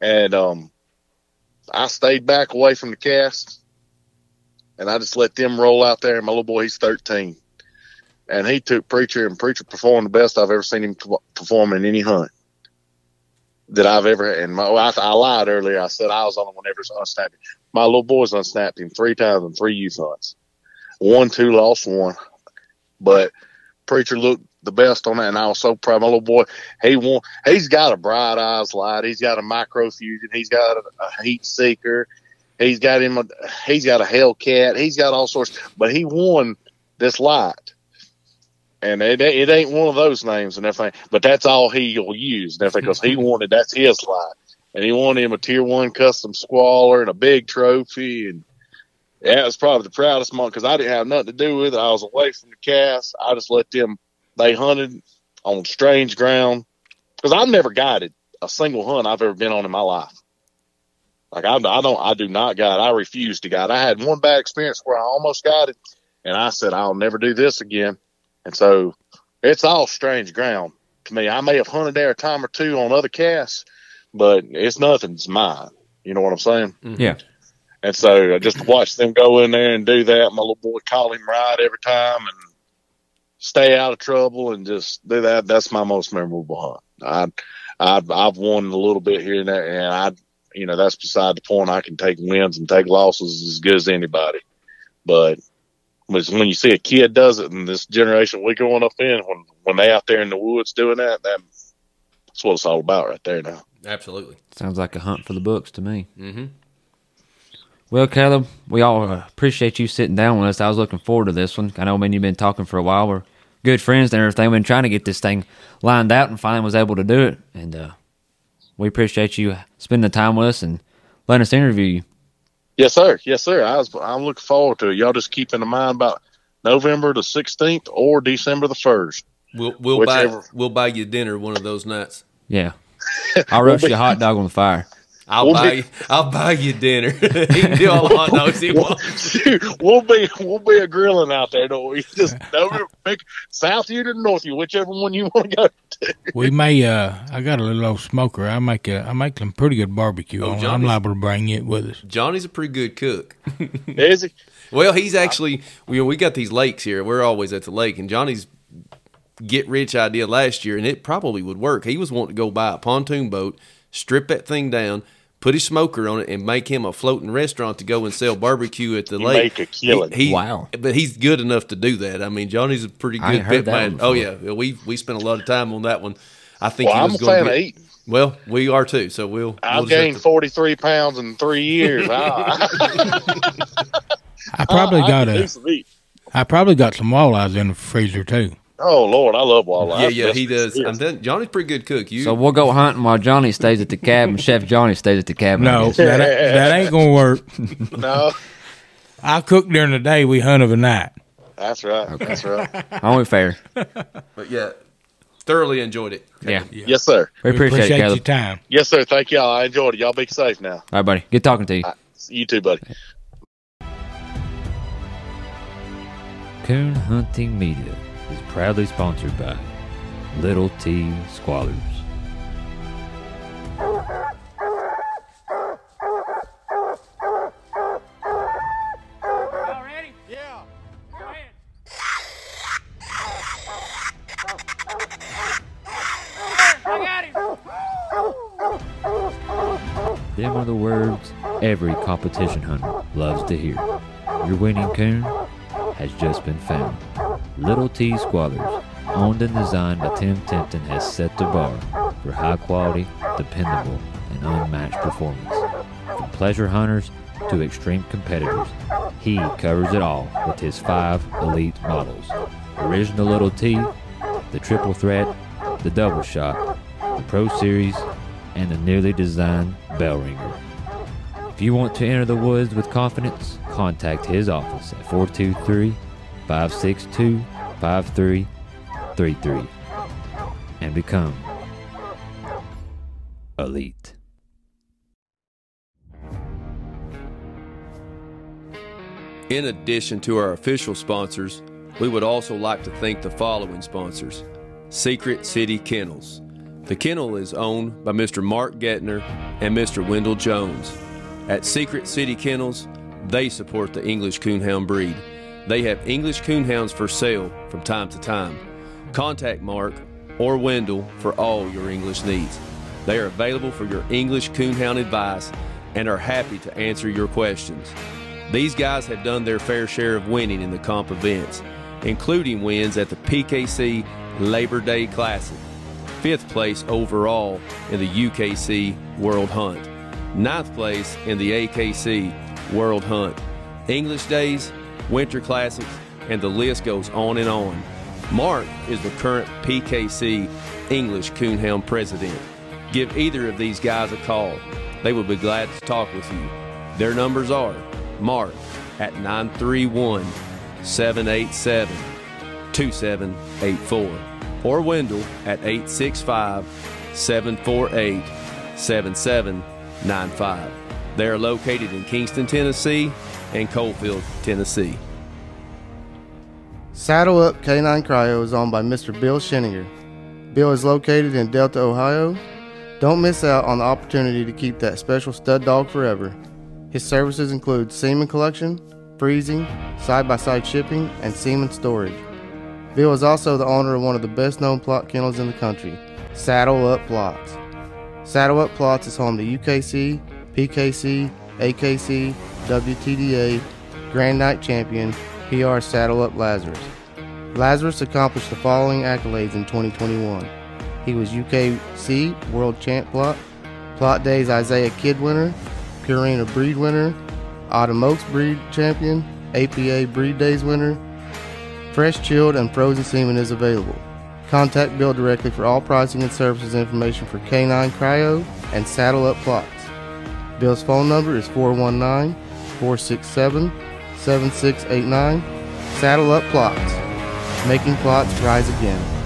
and um, I stayed back away from the cast, and I just let them roll out there. And my little boy, he's thirteen, and he took preacher, and preacher performed the best I've ever seen him perform in any hunt that I've ever. had. And my, I, I lied earlier. I said I was on one ever unsnapped. My little boy's unsnapped him three times in three youth hunts. One, two, lost one, but preacher looked the best on that, and I was so proud. My little boy, he won. He's got a bright eyes light. He's got a microfusion. He's got a, a heat seeker. He's got him. A, he's got a Hellcat. He's got all sorts. But he won this light, and it, it ain't one of those names and everything. But that's all he'll use and everything because he mm-hmm. wanted that's his light, and he wanted him a tier one custom squaller and a big trophy and. Yeah, it was probably the proudest moment because I didn't have nothing to do with it. I was away from the cast. I just let them they hunted on strange ground because I've never guided a single hunt I've ever been on in my life. Like I, I don't, I do not guide. I refuse to guide. I had one bad experience where I almost guided, and I said I'll never do this again. And so it's all strange ground to me. I may have hunted there a time or two on other casts, but it's nothing's mine. You know what I'm saying? Mm-hmm. Yeah. And so I just watched them go in there and do that. My little boy call him right every time, and stay out of trouble and just do that. That's my most memorable hunt. I, I've, I've won a little bit here and there, and I, you know, that's beside the point. I can take wins and take losses as good as anybody. But when you see a kid does it in this generation we growing up in, when when they out there in the woods doing that, that that's what it's all about right there now. Absolutely. Sounds like a hunt for the books to me. Mm-hmm. Well, Caleb, we all uh, appreciate you sitting down with us. I was looking forward to this one. I know, man, you've been talking for a while. We're good friends and everything. We've been trying to get this thing lined out and finally was able to do it. And uh, we appreciate you spending the time with us and letting us interview you. Yes, sir. Yes, sir. I was, I'm looking forward to it. Y'all just keep in mind about November the 16th or December the 1st. We'll we'll buy we'll buy you dinner one of those nights. Yeah, I'll roast you a hot dog on the fire. I'll we'll buy be, you, I'll buy you dinner. he can do all the hot dogs he wants. we'll be we'll be a grilling out there, don't we? Just over, pick south you to north you, whichever one you want to go to. We may uh I got a little old smoker. I make a I make some pretty good barbecue oh, I'm liable to bring it with us. Johnny's a pretty good cook. Is he? Well, he's actually we we got these lakes here. We're always at the lake and Johnny's get rich idea last year, and it probably would work. He was wanting to go buy a pontoon boat, strip that thing down, put his smoker on it, and make him a floating restaurant to go and sell barbecue at the he lake. Make a killing. He, he, wow! But he's good enough to do that. I mean, Johnny's a pretty good pit man. Oh yeah, we we spent a lot of time on that one. I think well, he was I'm a fan get, of eating. Well, we are too. So we'll. I've we'll gained to, 43 pounds in three years. Ah. I probably got a. I probably got some walleyes in the freezer too. Oh Lord, I love walleye. Yeah, yeah, he does. I'm telling, Johnny's pretty good cook. You so we'll go hunting while Johnny stays at the cabin. Chef Johnny stays at the cabin. No, that, that ain't gonna work. no, I cook during the day. We hunt of the night. That's right. Okay. That's right. Only fair. But yeah, thoroughly enjoyed it. Yeah. yeah. Yes, sir. We appreciate, appreciate it, your time. Yes, sir. Thank y'all. I enjoyed it. Y'all be safe now. All right, buddy. Good talking to you. Right. You too, buddy. Coon Hunting Media is proudly sponsored by Little T Squallers. Yeah. Them are the words every competition hunter loves to hear. Your winning coon has just been found. Little T Squallers, owned and designed by Tim Timpton, has set the bar for high quality, dependable, and unmatched performance. From pleasure hunters to extreme competitors, he covers it all with his five elite models Original Little T, the Triple Threat, the Double Shot, the Pro Series, and the newly designed Bell Ringer. If you want to enter the woods with confidence, contact his office at 423 562 5333 and become elite. In addition to our official sponsors, we would also like to thank the following sponsors Secret City Kennels. The kennel is owned by Mr. Mark Getner and Mr. Wendell Jones. At Secret City Kennels, they support the English Coonhound breed. They have English Coonhounds for sale from time to time. Contact Mark or Wendell for all your English needs. They are available for your English Coonhound advice and are happy to answer your questions. These guys have done their fair share of winning in the comp events, including wins at the PKC Labor Day Classic, fifth place overall in the UKC World Hunt, ninth place in the AKC World Hunt, English Days, Winter Classics, and the list goes on and on. Mark is the current PKC English Coonhound president. Give either of these guys a call. They will be glad to talk with you. Their numbers are Mark at 931 787 2784 or Wendell at 865 748 7795. They are located in Kingston, Tennessee and Coalfield, Tennessee. Saddle Up K9 Cryo is owned by Mr. Bill Scheninger. Bill is located in Delta, Ohio. Don't miss out on the opportunity to keep that special stud dog forever. His services include semen collection, freezing, side by side shipping, and semen storage. Bill is also the owner of one of the best known Plott kennels in the country, Saddle Up Plotts. Saddle Up Plotts is home to UKC, PKC, AKC, WTDA, Grand Night Champion, PR Saddle Up Lazarus. Lazarus accomplished the following accolades in 2021. He was UKC World Champ Plott, Plott Days Isaiah Kid winner, Purina Breed winner, Autumn Oaks Breed Champion, APA Breed Days winner. Fresh chilled and frozen semen is available. Contact Bill directly for all pricing and services information for K9 Cryo and Saddle Up Plotts. Bill's phone number is 419 467 7689. Saddle Up Plotts. Making Plotts rise again.